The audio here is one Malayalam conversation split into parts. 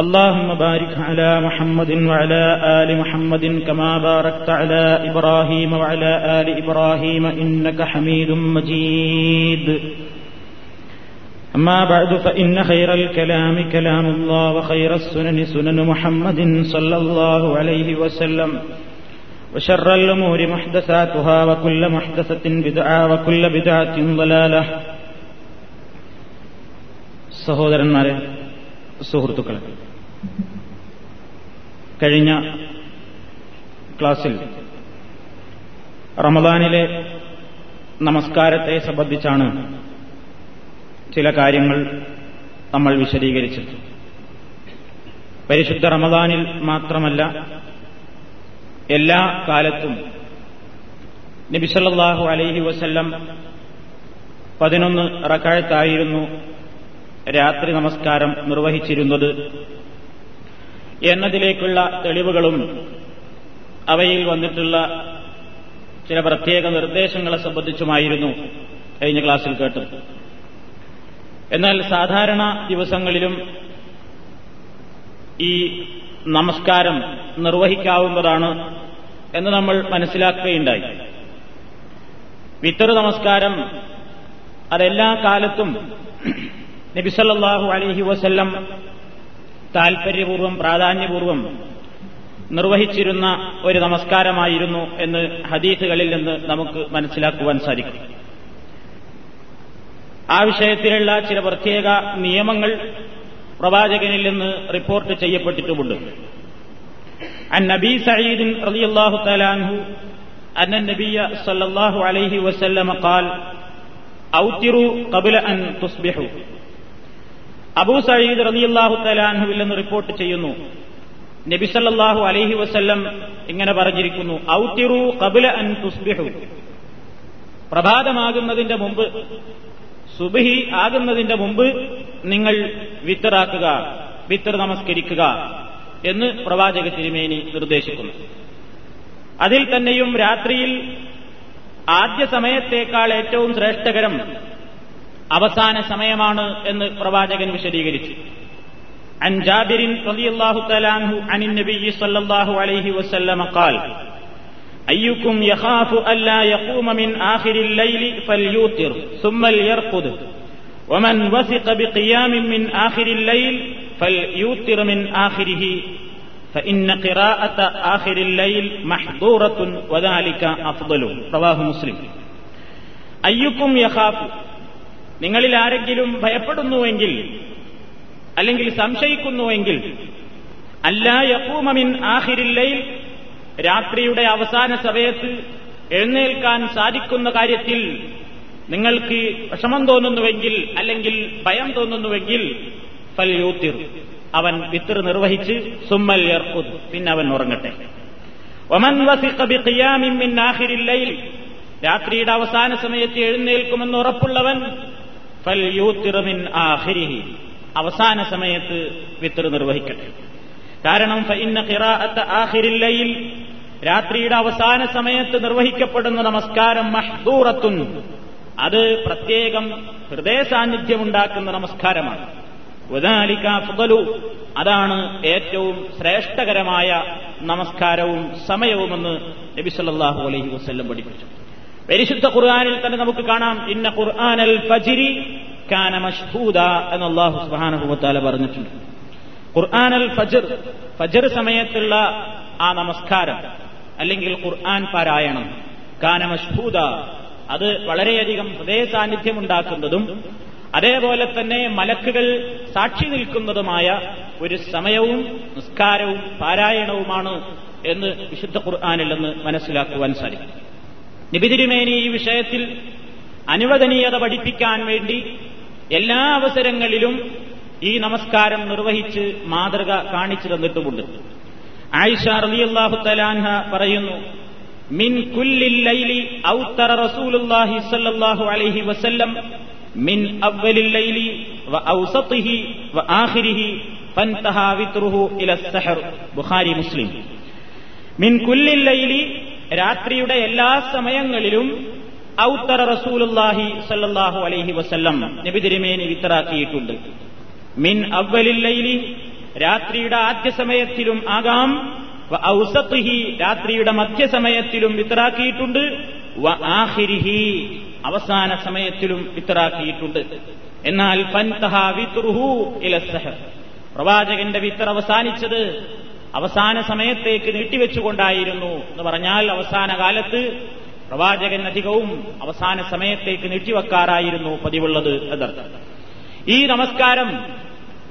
اللهم بارك على محمد وعلى آل محمد كما باركت على إبراهيم وعلى آل إبراهيم إنك حميد مجيد أما بعد فإن خير الكلام كلام الله وخير السنن سنن محمد صلى الله عليه وسلم وشر الأمور محدثاتها وكل محدثة بدعة وكل بدعة ضلالة സഹോദരന്മാരെ സുഹൃത്തുക്കളെ കഴിഞ്ഞ ക്ലാസ്സിൽ റമദാനിലെ നമസ്കാരത്തെ സംബന്ധിച്ചാണ് ചില കാര്യങ്ങൾ നമ്മൾ വിശദീകരിച്ചത്. പരിശുദ്ധ റമദാനിൽ മാത്രമല്ല എല്ലാ കാലത്തും നബിസല്ലാഹു അലൈഹി വസല്ലം പതിനൊന്ന് റക്കാഴത്തായിരുന്നു രാത്രി നമസ്കാരം നിർവഹിച്ചിരുന്നത്. എന്നതിലേക്കുള്ള തെളിവുകളും അവയിൽ വന്നിട്ടുള്ള ചില പ്രത്യേക നിർദ്ദേശങ്ങളെ സംബന്ധിച്ചുമായിരുന്നു കഴിഞ്ഞ ക്ലാസ്സിൽ കേട്ടത്. എന്നാൽ സാധാരണ ദിവസങ്ങളിലും ഈ നമസ്കാരം നിർവഹിക്കാവുന്നതാണ് എന്ന് നമ്മൾ മനസ്സിലാക്കുകയുണ്ടായി. വിത്തറു നമസ്കാരം അതെല്ലാ കാലത്തും നബിസല്ലാഹു അലഹി വസല്ലം താൽപര്യപൂർവ്വം പ്രാധാന്യപൂർവ്വം നിർവഹിച്ചിരുന്ന ഒരു നമസ്കാരമായിരുന്നു എന്ന് ഹദീസുകളിൽ നിന്ന് നമുക്ക് മനസ്സിലാക്കുവാൻ സാധിക്കും ആ വിഷയത്തിലുള്ള ചില പ്രത്യേക നിയമങ്ങൾ പ്രവാചകനിൽ നിന്ന് റിപ്പോർട്ട് ചെയ്യപ്പെട്ടിട്ടുമുണ്ട് عن نبي سعيد رضي الله تعالى عنه أن النبي صلى الله عليه وسلم قال أوتروا قبل أن تصبحوا അബൂ സയ്യിദ് റളിയല്ലാഹു തലാൻഹുവിൽ നിന്ന് റിപ്പോർട്ട് ചെയ്യുന്നു. നബിസല്ലാഹു അലൈഹി വസ്ല്ലം ഇങ്ങനെ പറഞ്ഞിരിക്കുന്നു ഔത്തിറു കബുല അൻ തുസ്ബിഹു. പ്രഭാതമാകുന്നതിന്റെ മുമ്പ് സുബിഹി ആകുന്നതിന്റെ മുമ്പ് നിങ്ങൾ വിത്തറാക്കുക വിത്തർ നമസ്കരിക്കുക എന്ന് പ്രവാചക തിരുമേനി നിർദ്ദേശിക്കുന്നു. അതിൽ തന്നെയും രാത്രിയിൽ ആദ്യ സമയത്തേക്കാൾ ഏറ്റവും ശ്രേഷ്ഠകരം അവസാന സമയമാണ് എന്ന് പ്രവാചകൻ വിശദീകരിച്ചു عن جابر رضي الله تعالى عنه عن النبي صلى الله عليه وسلم قال أيكم يخاف ألا يقوم من آخر الليل فليوتر ثم ليرقد ومن وثق بقيام من آخر الليل فليوتر من آخره فإن قراءة آخر الليل محظورة وذلك أفضل رواه مسلم أيكم يخاف നിങ്ങളിൽ ആരെങ്കിലും ഭയപ്പെടുന്നുവെങ്കിൽ അല്ലെങ്കിൽ സംശയിക്കുന്നുവെങ്കിൽ അല്ലാ യപ്പൂമമിൻ ആഹിരില്ലയിൽ രാത്രിയുടെ അവസാന സമയത്ത് എഴുന്നേൽക്കാൻ സാധിക്കുന്ന കാര്യത്തിൽ നിങ്ങൾക്ക് വിഷമം തോന്നുന്നുവെങ്കിൽ അല്ലെങ്കിൽ ഭയം തോന്നുന്നുവെങ്കിൽ ഫൽ യൂത്തിർ അവൻ വിത്തിർ നിർവഹിച്ച് സുമ്മൽ ഏർക്കു പിന്നെ അവൻ ഉറങ്ങട്ടെ. ഒമൻ രാത്രിയുടെ അവസാന സമയത്ത് എഴുന്നേൽക്കുമെന്ന് ഉറപ്പുള്ളവൻ അവസാന സമയത്ത് വിത്തർ നിർവഹിക്കട്ടെ. കാരണം രാത്രിയുടെ അവസാന സമയത്ത് നിർവഹിക്കപ്പെടുന്ന നമസ്കാരം മഹ്ദൂറത്തുൻ. അത് പ്രത്യേകം ഹൃദയ സാന്നിധ്യമുണ്ടാക്കുന്ന നമസ്കാരമാണ്. വദാലിക അഫ്ദലു അതാണ് ഏറ്റവും ശ്രേഷ്ഠകരമായ നമസ്കാരവും സമയവുമെന്ന് നബി സല്ലല്ലാഹു അലൈഹി വസ്ല്ലം പഠിപ്പിച്ചു. പരിശുദ്ധ ഖുർആാനിൽ തന്നെ നമുക്ക് കാണാം. ഇന്ന ഖുർആൻ അൽ ഫജിരി കാന മഷ്ഹൂദ എന്ന് അള്ളാഹു സുബ്ഹാനഹു വതആല പറഞ്ഞിട്ടുണ്ട്. ഖുർആൻ അൽ ഫജർ ഫജർ സമയത്തുള്ള ആ നമസ്കാരം അല്ലെങ്കിൽ ഖുർആൻ പാരായണം കാന മഷ്ഹൂദ അത് വളരെയധികം ഹൃദയ സാന്നിധ്യം ഉണ്ടാക്കുന്നതും അതേപോലെ തന്നെ മലക്കുകൾ സാക്ഷി നിൽക്കുന്നതുമായ ഒരു സമയവും നിസ്കാരവും പാരായണവുമാണ് എന്ന് വിശുദ്ധ ഖുർആാനിൽ നിന്ന് മനസ്സിലാക്കുവാൻ സാധിക്കും. നിബിതിരുമേനി ഈ വിഷയത്തിൽ അനുവദനീയത പഠിപ്പിക്കാൻ വേണ്ടി എല്ലാ അവസരങ്ങളിലും ഈ നമസ്കാരം നിർവഹിച്ച് മാതൃക കാണിച്ചു തന്നിട്ടുമുണ്ട്. ആയിഷ റളിയല്ലാഹു തലാൻഹ പറയുന്നു മിൻ കുല്ലിൽ ലൈലി ഔത്തറ റസൂലുള്ളാഹി സ്വല്ലല്ലാഹു അലൈഹി വസല്ലം മിൻ അവ്വലിൽ ലൈലി വ ഔസതിഹി വ ആഖിരിഹി ഫൻതഹ ഇല സഹർ. Bukhari Muslim. മിൻ കുല്ലിൽ ലൈലി രാത്രിയുടെ എല്ലാ സമയങ്ങളിലും ഔത്തറ റസൂലുല്ലാഹി സല്ലല്ലാഹു അലൈഹി വസല്ലം നബി തിരുമേനി വിത്തറാക്കിയിട്ടുണ്ട്. മിൻ അവലില്ലയിലി ലൈലി രാത്രിയുടെ ആദ്യ സമയത്തിലും ആകാം. ഔസത്തിഹി രാത്രിയുടെ മധ്യസമയത്തിലും വിത്തറാക്കിയിട്ടുണ്ട്. വ ആഹിരിഹി അവസാന സമയത്തിലും വിത്തറാക്കിയിട്ടുണ്ട്. എന്നാൽ ഫൻതഹ വിത്രുഹു ഇല സഹർ. പ്രവാചകന്റെ വിത്തർ അവസാനിച്ചത് അവസാന സമയത്തേക്ക് നീട്ടിവെച്ചുകൊണ്ടായിരുന്നു എന്ന് പറഞ്ഞാൽ അവസാന കാലത്ത് പ്രവാചകൻ അധികവും അവസാന സമയത്തേക്ക് നീട്ടിവെക്കാറായിരുന്നു പതിവുള്ളത് എന്നർത്ഥം ഈ നമസ്കാരം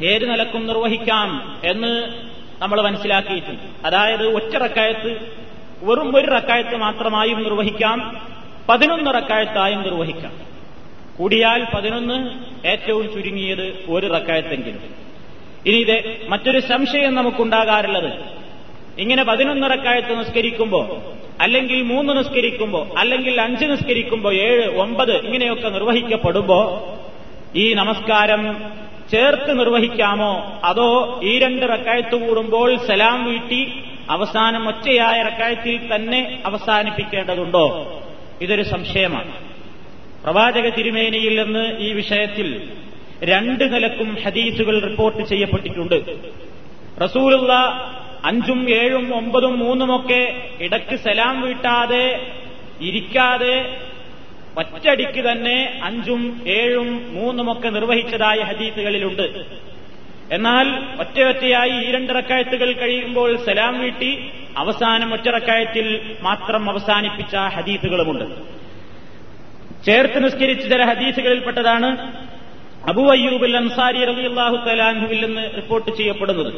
ഏത് നിലക്കും നിർവഹിക്കാം എന്ന് നമ്മൾ മനസ്സിലാക്കിയിട്ടുണ്ട്. അതായത് ഒറ്റ റക്കായത്ത് വെറും ഒരു റക്കായത്ത് മാത്രമായും നിർവഹിക്കാം പതിനൊന്ന് റക്കായത്തായും നിർവഹിക്കാം. കൂടിയാൽ പതിനൊന്ന് ഏറ്റവും ചുരുങ്ങിയത് ഒരു റക്കായത്തെങ്കിലും. ഇനി ഇത് മറ്റൊരു സംശയം നമുക്കുണ്ടാകാറുള്ളത്. ഇങ്ങനെ പതിനൊന്ന് നിസ്കരിക്കുമ്പോ അല്ലെങ്കിൽ മൂന്ന് നിസ്കരിക്കുമ്പോ അല്ലെങ്കിൽ അഞ്ച് നിസ്കരിക്കുമ്പോ ഏഴ് ഒമ്പത് ഇങ്ങനെയൊക്കെ നിർവഹിക്കപ്പെടുമ്പോ ഈ നമസ്കാരം ചേർത്ത് നിർവഹിക്കാമോ? അതോ ഈ രണ്ട് റക്കായത്ത് കൂടുമ്പോൾ സലാം വീട്ടി അവസാനം ഒറ്റയായ റക്കായത്തിൽ തന്നെ അവസാനിപ്പിക്കേണ്ടതുണ്ടോ? ഇതൊരു സംശയമാണ്. പ്രവാചക തിരുമേനിയിൽ നിന്ന് ഈ വിഷയത്തിൽ രണ്ട് നിലക്കും ഹദീസുകൾ റിപ്പോർട്ട് ചെയ്യപ്പെട്ടിട്ടുണ്ട്. റസൂലുള്ള അഞ്ചും ഏഴും ഒമ്പതും മൂന്നുമൊക്കെ ഇടയ്ക്ക് സലാം വീട്ടാതെ ഇരിക്കാതെ ഒറ്റടിക്ക് തന്നെ അഞ്ചും ഏഴും മൂന്നുമൊക്കെ നിർവഹിച്ചതായ ഹദീസുകളിലുണ്ട്. എന്നാൽ ഒറ്റയൊറ്റയായി ഈ രണ്ടിറക്കായത്തുകൾ കഴിയുമ്പോൾ സലാം വീട്ടി അവസാനം ഒറ്ററക്കായത്തിൽ മാത്രം അവസാനിപ്പിച്ച ഹദീസുകളുമുണ്ട്. ചേർത്ത് നിസ്കരിച്ച ചില ഹദീസുകളിൽപ്പെട്ടതാണ്. അബു അയ്യൂബ് അൻസാരി റളിയല്ലാഹു തലാൻഹുവിൽ നിന്ന് റിപ്പോർട്ട് ചെയ്യപ്പെടുന്നത്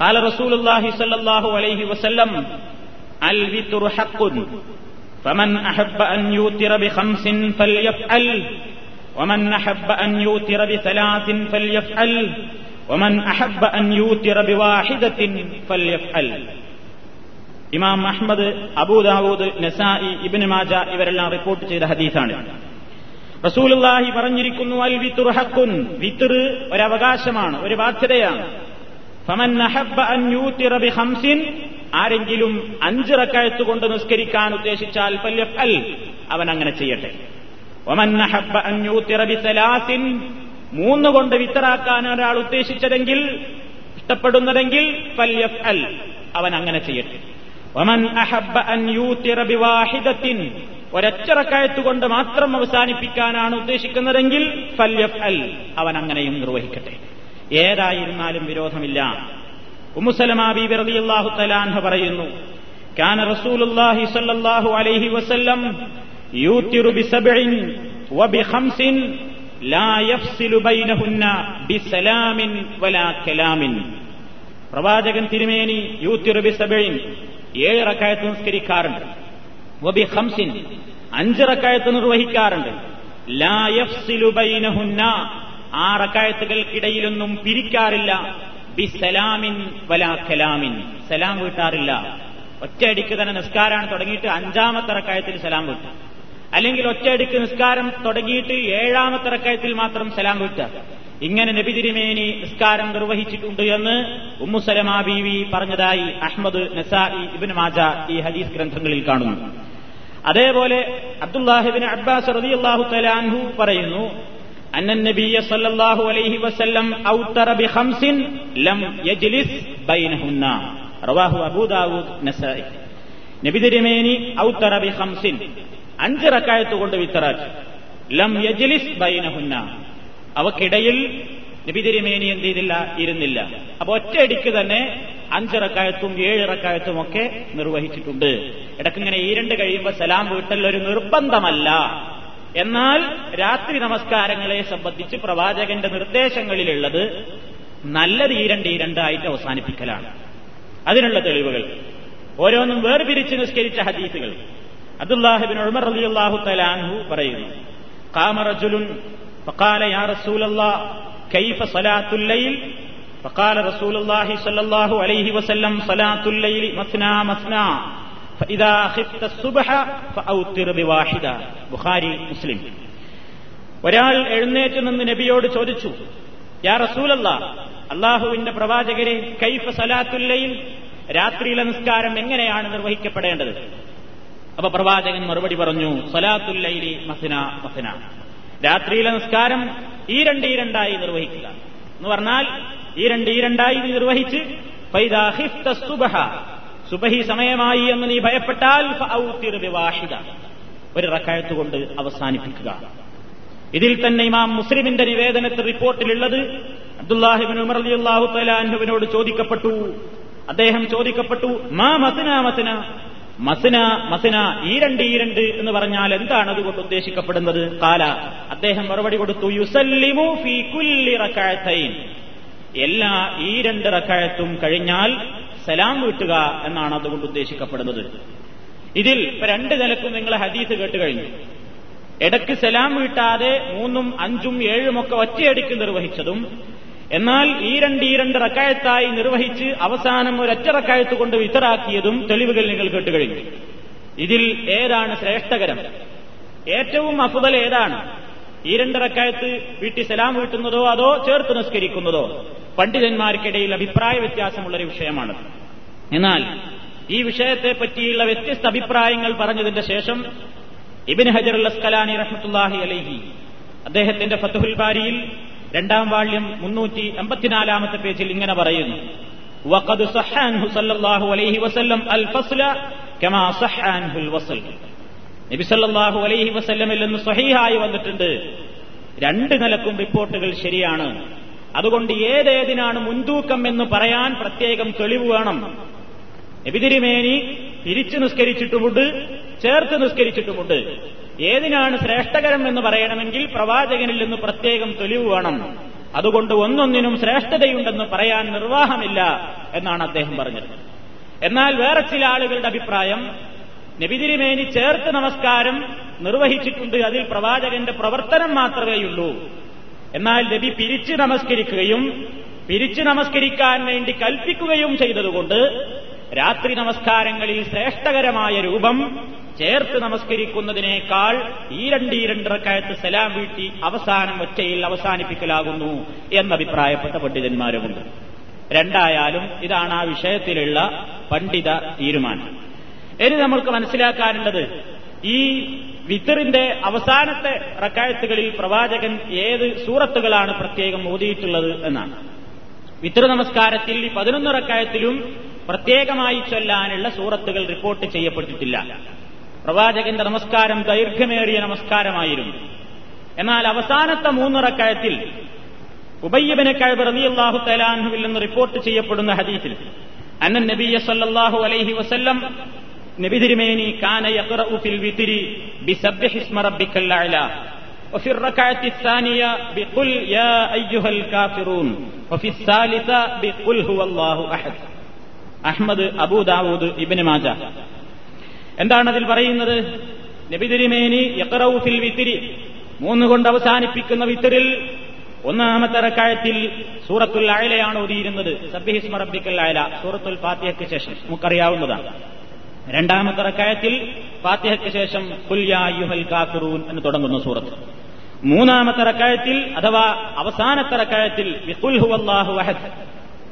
قال رسول الله صلى الله عليه وسلم الوتر حق فمن أحب أن يوتر بخمس فليفعل ومن أحب أن يوتر بثلاث فليفعل ومن أحب أن يوتر بواحدة فليفعل ഇമാം Ahmad Abu Dawud Nasai Ibn Majah ഇവരെല്ലാം റിപ്പോർട്ട് ചെയ്ത ഹദീസാണ് റസൂലുള്ളാഹി പറഞ്ഞിരിക്കുന്നു അൽ വിത്തുർ ഹക്കുൻ വിത്തുർ അവകാശമാണ് ഒരു ബാധ്യതയാണ്. ഫമൻ അൻ യൂത്തിറ ബി ഹംസിൻ ആരെങ്കിലും അഞ്ച് റക്കായത്ത് കൊണ്ട് നിസ്കരിക്കാൻ ഉദ്ദേശിച്ചാൽ ഫല്യഫ്അൽ അവൻ അങ്ങനെ ചെയ്യട്ടെ. ഒമൻ അഹബ്ബ അൻ യൂത്തിറ ബി സലാസിൻ മൂന്ന് കൊണ്ട് വിത്തറാക്കാൻ ഒരാൾ ഉദ്ദേശിച്ചതെങ്കിൽ ഇഷ്ടപ്പെടുന്നതെങ്കിൽ ഫല്യഫ്അൽ അവൻ അങ്ങനെ ചെയ്യട്ടെ. ഒമൻ അഹബ്ബ അൻ യൂത്തിറ ബി വാഹിദത്തിൻ ഒരൊറ്റ റക്കായത്ത് കൊണ്ട് മാത്രം അവസാനിപ്പിക്കാനാണ് ഉദ്ദേശിക്കുന്നതെങ്കിൽ ഫല്യഫ്അൽ അവൻ അങ്ങനെയും നിർവഹിക്കട്ടെ ഏതായിരുന്നാലും വിരോധമില്ല ഉമ്മുസലമാ ബീബി റളിയല്ലാഹു തലാൻഹ പറയുന്നു كان رسول الله صلى الله عليه وسلم يوتر بسبع وبخمس لا يفصل بينهن بسلام ولا كلام പ്രവാചകൻ തിരുമേനി യൂത്തിർ ബി സബിൻ ഏഴ് റക്കായത്ത് നിസ്കരിക്കാറുണ്ട് വബി ഹംസിൻ അഞ്ച് നിർവഹിക്കാറുണ്ട്. ലാ യഫ്സിലു ബൈനഹുന്ന. ആ പിരിക്കാറില്ല. ബി സലാമിൻ വലാ കലാമിൻ. സലാം വീട്ടാറില്ല. ഒറ്റയടിക്ക് തന്നെ നിസ്കാരാണ് തുടങ്ങിയിട്ട് അഞ്ചാമത്തെ റക്കായത്തിൽ സലാം വീട്ടുക. അല്ലെങ്കിൽ ഒറ്റയടിക്ക് നിസ്കാരം തുടങ്ങിയിട്ട് ഏഴാമത്തെ റക്കായത്തിൽ മാത്രം സലാം വീട്ടുക. ഇങ്ങനെ നബി തിരുമേനി നിസ്കാരം നിർവഹിച്ചിട്ടുണ്ട് എന്ന് ഉമ്മുസലമാ ബീവി പറഞ്ഞതായി അഹമ്മദ് നസായി ഇബിൻ മാജ ഈ ഹദീസ് ഗ്രന്ഥങ്ങളിൽ കാണുന്നു. അതേപോലെ അബ്ദുല്ലാഹിബിന് അബ്ബാസ് റതിയല്ലാഹു തലാൻഹു പറയുന്നു അന്നൻ നബിയ സല്ലല്ലാഹു അലൈഹി വസല്ലം ഔത്തറ ബി ലം യജ്ലിസ് ബൈനഹുന്ന. അബൂ ദാവൂദ് നസായി. നബി ഔത്തറ ബി അഞ്ച് ലം യജ്ലിസ് അവക്കിടയിൽ നബിതിരിമേനി എന്ത് ചെയ്തില്ല? ഇരുന്നില്ല. അപ്പൊ ഒറ്റയടിക്ക് തന്നെ അഞ്ചിറക്കായത്തും ഏഴിറക്കായത്തും ഒക്കെ നിർവഹിച്ചിട്ടുണ്ട്. ഇടക്കിങ്ങനെ ഈ രണ്ട് കഴിയുമ്പോൾ സലാം വീട്ടൽ ഒരു നിർബന്ധമല്ല എന്നാൽ രാത്രി നമസ്കാരങ്ങളെ സംബന്ധിച്ച് പ്രവാചകന്റെ നിർദ്ദേശങ്ങളിലുള്ളത് നല്ലത് ഈ രണ്ട് ഈ രണ്ടായിട്ട് അവസാനിപ്പിക്കലാണ് അതിനുള്ള തെളിവുകൾ ഓരോന്നും വേർപിരിച്ച് നിസ്കരിച്ച ഹദീസുകൾ അബ്ദുല്ലാഹിബിൻ ഉമർ റളിയല്ലാഹു തലാൻഹു പറയുന്നു قام رجل فقال يا رسول الله كيف صلاة الليل فقال رسول الله صلى الله عليه وسلم صلاة الليل مثنى مثنى ബുഖാരി മുസ്ലിം. ഒരാൾ എഴുന്നേറ്റ് നിന്ന് നബിയോട് ചോദിച്ചു യാ റസൂലല്ല അള്ളാഹുവിന്റെ പ്രവാചകരെ കൈഫ് സലാത്തുല്ലയിൽ രാത്രിയിലെ നിസ്കാരം എങ്ങനെയാണ് നിർവഹിക്കപ്പെടേണ്ടത്? അപ്പൊ പ്രവാചകൻ മറുപടി പറഞ്ഞു സലാത്തുല്ലൈലി മസന മസന. രാത്രിയിലെ നിസ്കാരം ഈ രണ്ട് ഈ രണ്ടായി നിർവഹിക്കുക. എന്ന് പറഞ്ഞാൽ ഈ രണ്ട് ഈ രണ്ടായി നിർവഹിച്ച് സുബഹി സമയമായി എന്ന് നീ ഭയപ്പെട്ടാൽ വിവാഹിത. ഒരു റക്കായത്ത് കൊണ്ട് അവസാനിപ്പിക്കുക. ഇതിൽ തന്നെ ഇമാം മുസ്ലിമിന്റെ നിവേദനത്തിൽ റിപ്പോർട്ടിലുള്ളത് അബ്ദുല്ലാഹിബിൻ ഉമർ അലി അള്ളാഹു തലാൻഹുവിനോട് ചോദിക്കപ്പെട്ടു. അദ്ദേഹം ചോദിക്കപ്പെട്ടു മാ മസന മസന? മസന മസന ഈ രണ്ട് ഈ രണ്ട് എന്ന് പറഞ്ഞാൽ എന്താണ് അതുകൊണ്ട് ഉദ്ദേശിക്കപ്പെടുന്നത്? കാല അദ്ദേഹം മറുപടി കൊടുത്തു യുസല്ലിമു ഫീ കുല്ലി റക്കായത്തൈൻ. എല്ലാ ഈ രണ്ട് റക്കായത്തും കഴിഞ്ഞാൽ സലാം വീട്ടുക എന്നാണ് അതുകൊണ്ട് ഉദ്ദേശിക്കപ്പെടുന്നത്. ഇതിൽ രണ്ട് നിലക്കും നിങ്ങൾ ഹദീസ് കേട്ട് കഴിഞ്ഞു. ഇടയ്ക്ക് സലാം വീട്ടാതെ മൂന്നും അഞ്ചും ഏഴുമൊക്കെ ഒറ്റയടിക്ക് നിർവഹിച്ചതും എന്നാൽ ഈ രണ്ട് ഈ രണ്ട് റക്കായത്തായി നിർവഹിച്ച് അവസാനം ഒരൊറ്റ റക്കായത്ത് കൊണ്ട് വിതറാക്കിയതും തെളിവുകൾ നിങ്ങൾ കേട്ടുകഴിഞ്ഞു ഇതിൽ ഏതാണ് ശ്രേഷ്ഠകരം? ഏറ്റവും അഫുതൽ ഏതാണ്? ഈ രണ്ട് റക്കായത്ത് വീട്ടിൽ സലാം വീട്ടുന്നതോ അതോ ചേർത്ത് നിസ്കരിക്കുന്നതോ പണ്ഡിതന്മാർക്കിടയിൽ അഭിപ്രായ വ്യത്യാസമുള്ളൊരു വിഷയമാണ് എന്നാൽ ഈ വിഷയത്തെ പറ്റിയുള്ള വ്യത്യസ്ത അഭിപ്രായങ്ങൾ പറഞ്ഞതിന്റെ ശേഷം ഇബിൻ ഹജർ അൽ അസ്കലാനി റഹ്മത്തുല്ലാഹി അലൈഹി അദ്ദേഹത്തിന്റെ ഫത്തുഹുൽ ബാരിയിൽ രണ്ടാം വാള്യം മുന്നൂറ്റി എൺപത്തിനാലാമത്തെ പേജിൽ ഇങ്ങനെ പറയുന്നു وقد صح عنه صلى الله عليه وسلم الفصل كما صح عنه الوصل നബി സല്ലല്ലാഹു അലൈഹി വസല്ലമിൽ നിന്ന് സ്വഹീഹായി വന്നിട്ടുണ്ട്. രണ്ട് നിലക്കും റിപ്പോർട്ടുകൾ ശരിയാണ്. അതുകൊണ്ട് ഏതേതിനാണ് മുൻതൂക്കം എന്ന് പറയാൻ പ്രത്യേകം തെളിവ് വേണം. എബിതിരിമേനി തിരിച്ചു നിസ്കരിച്ചിട്ടുമുണ്ട് ചേർത്ത് നിസ്കരിച്ചിട്ടുമുണ്ട്. ഏതിനാണ് ശ്രേഷ്ഠകരം എന്ന് പറയണമെങ്കിൽ പ്രവാചകനിൽ നിന്ന് പ്രത്യേകം തെളിവ് വേണം. അതുകൊണ്ട് ഒന്നൊന്നിനും ശ്രേഷ്ഠതയുണ്ടെന്ന് പറയാൻ നിർവാഹമില്ല എന്നാണ് അദ്ദേഹം പറഞ്ഞത്. എന്നാൽ വേറെ ചില ആളുകളുടെ അഭിപ്രായം നബിതിരിമേനി ചേർത്ത് നമസ്കാരം നിർവഹിച്ചിട്ടുണ്ട്. അതിൽ പ്രവാചകന്റെ പ്രവർത്തനം മാത്രമേയുള്ളൂ എന്നാൽ നബി പിരിച്ച് നമസ്കരിക്കുകയും പിരിച്ച് നമസ്കരിക്കാൻ വേണ്ടി കൽപ്പിക്കുകയും ചെയ്തതുകൊണ്ട് രാത്രി നമസ്കാരങ്ങളിൽ ശ്രേഷ്ഠകരമായ രൂപം ചേർത്ത് നമസ്കരിക്കുന്നതിനേക്കാൾ ഈ രണ്ട് രണ്ടരക്കയത്ത് സലാം വീട്ടി അവസാനം ഒറ്റയിൽ അവസാനിപ്പിക്കലാകുന്നു എന്നഭിപ്രായപ്പെട്ട പണ്ഡിതന്മാരുമുണ്ട്. രണ്ടായാലും ഇതാണ് ആ വിഷയത്തിലുള്ള പണ്ഡിത തീരുമാനം. ഇനി നമ്മൾക്ക് മനസ്സിലാക്കാനുള്ളത് ഈ വിത്തറിന്റെ അവസാനത്തെ റക്കായത്തുകളിൽ പ്രവാചകൻ ഏത് സൂറത്തുകളാണ് പ്രത്യേകം ഓതിയിട്ടുള്ളത് എന്നാണ്. വിത്തർ നമസ്കാരത്തിൽ ഈ പതിനൊന്ന് റക്കായത്തിലും പ്രത്യേകമായി ചൊല്ലാനുള്ള സൂറത്തുകൾ റിപ്പോർട്ട് ചെയ്യപ്പെട്ടിട്ടില്ല. പ്രവാചകന്റെ നമസ്കാരം ദൈർഘ്യമേറിയ നമസ്കാരമായിരുന്നു. എന്നാൽ അവസാനത്തെ മൂന്ന് റക്കായത്തിൽ ഉബയ്യബിന് കഴിവ് റലിയല്ലാഹു തലാൻഹുവിൽ നിന്ന് റിപ്പോർട്ട് ചെയ്യപ്പെടുന്ന ഹദീസിൽ അന്നൻ നബിയ സല്ലാഹു അലൈഹി വസല്ലം നബി തിരുമേനി കാന യഖറഉ ഫിൽ വിത്രി ബിസബ്ബിഹി ഇസ്മ റബ്ബിക്കൽ അഅല وفي الركعة الثانية بقل يا أيها الكافرون وفي الثالثة بقل هو الله أحد Ahmad Abu Dawud Ibn Majah എന്താണ് അതിൽ പറയുന്നത് നബി തിരുമേനി യഖറഉ ഫിൽ വിത്രി മൂന്ന് കൊണ്ട് അവസാനിപ്പിക്കുന്ന വിത്തറിൽ ഒന്നാമത്തെ റക്കായത്തിൽ സൂറത്തുൽ അയലയാണ് ഓതിയിരുന്നത് സബ്ബിഹിസ്മ റബ്ബിക്കൽ അയല സൂറത്തുൽ ഫാത്തിഹയ്ക്ക് ശേഷം നമുക്കറിയാവുന്നതാണ് രണ്ടാമത്തെ റക്കായത്തിൽ ഫാത്തിഹയ്ക്ക് ശേഷം കുല്യായുഹൽ കാഫിറൂൻ എന്ന് തുടങ്ങുന്ന സൂറത്ത്. മൂന്നാമത്തെ റക്കായത്തിൽ അഥവാ അവസാനത്തെ റക്കായത്തിൽ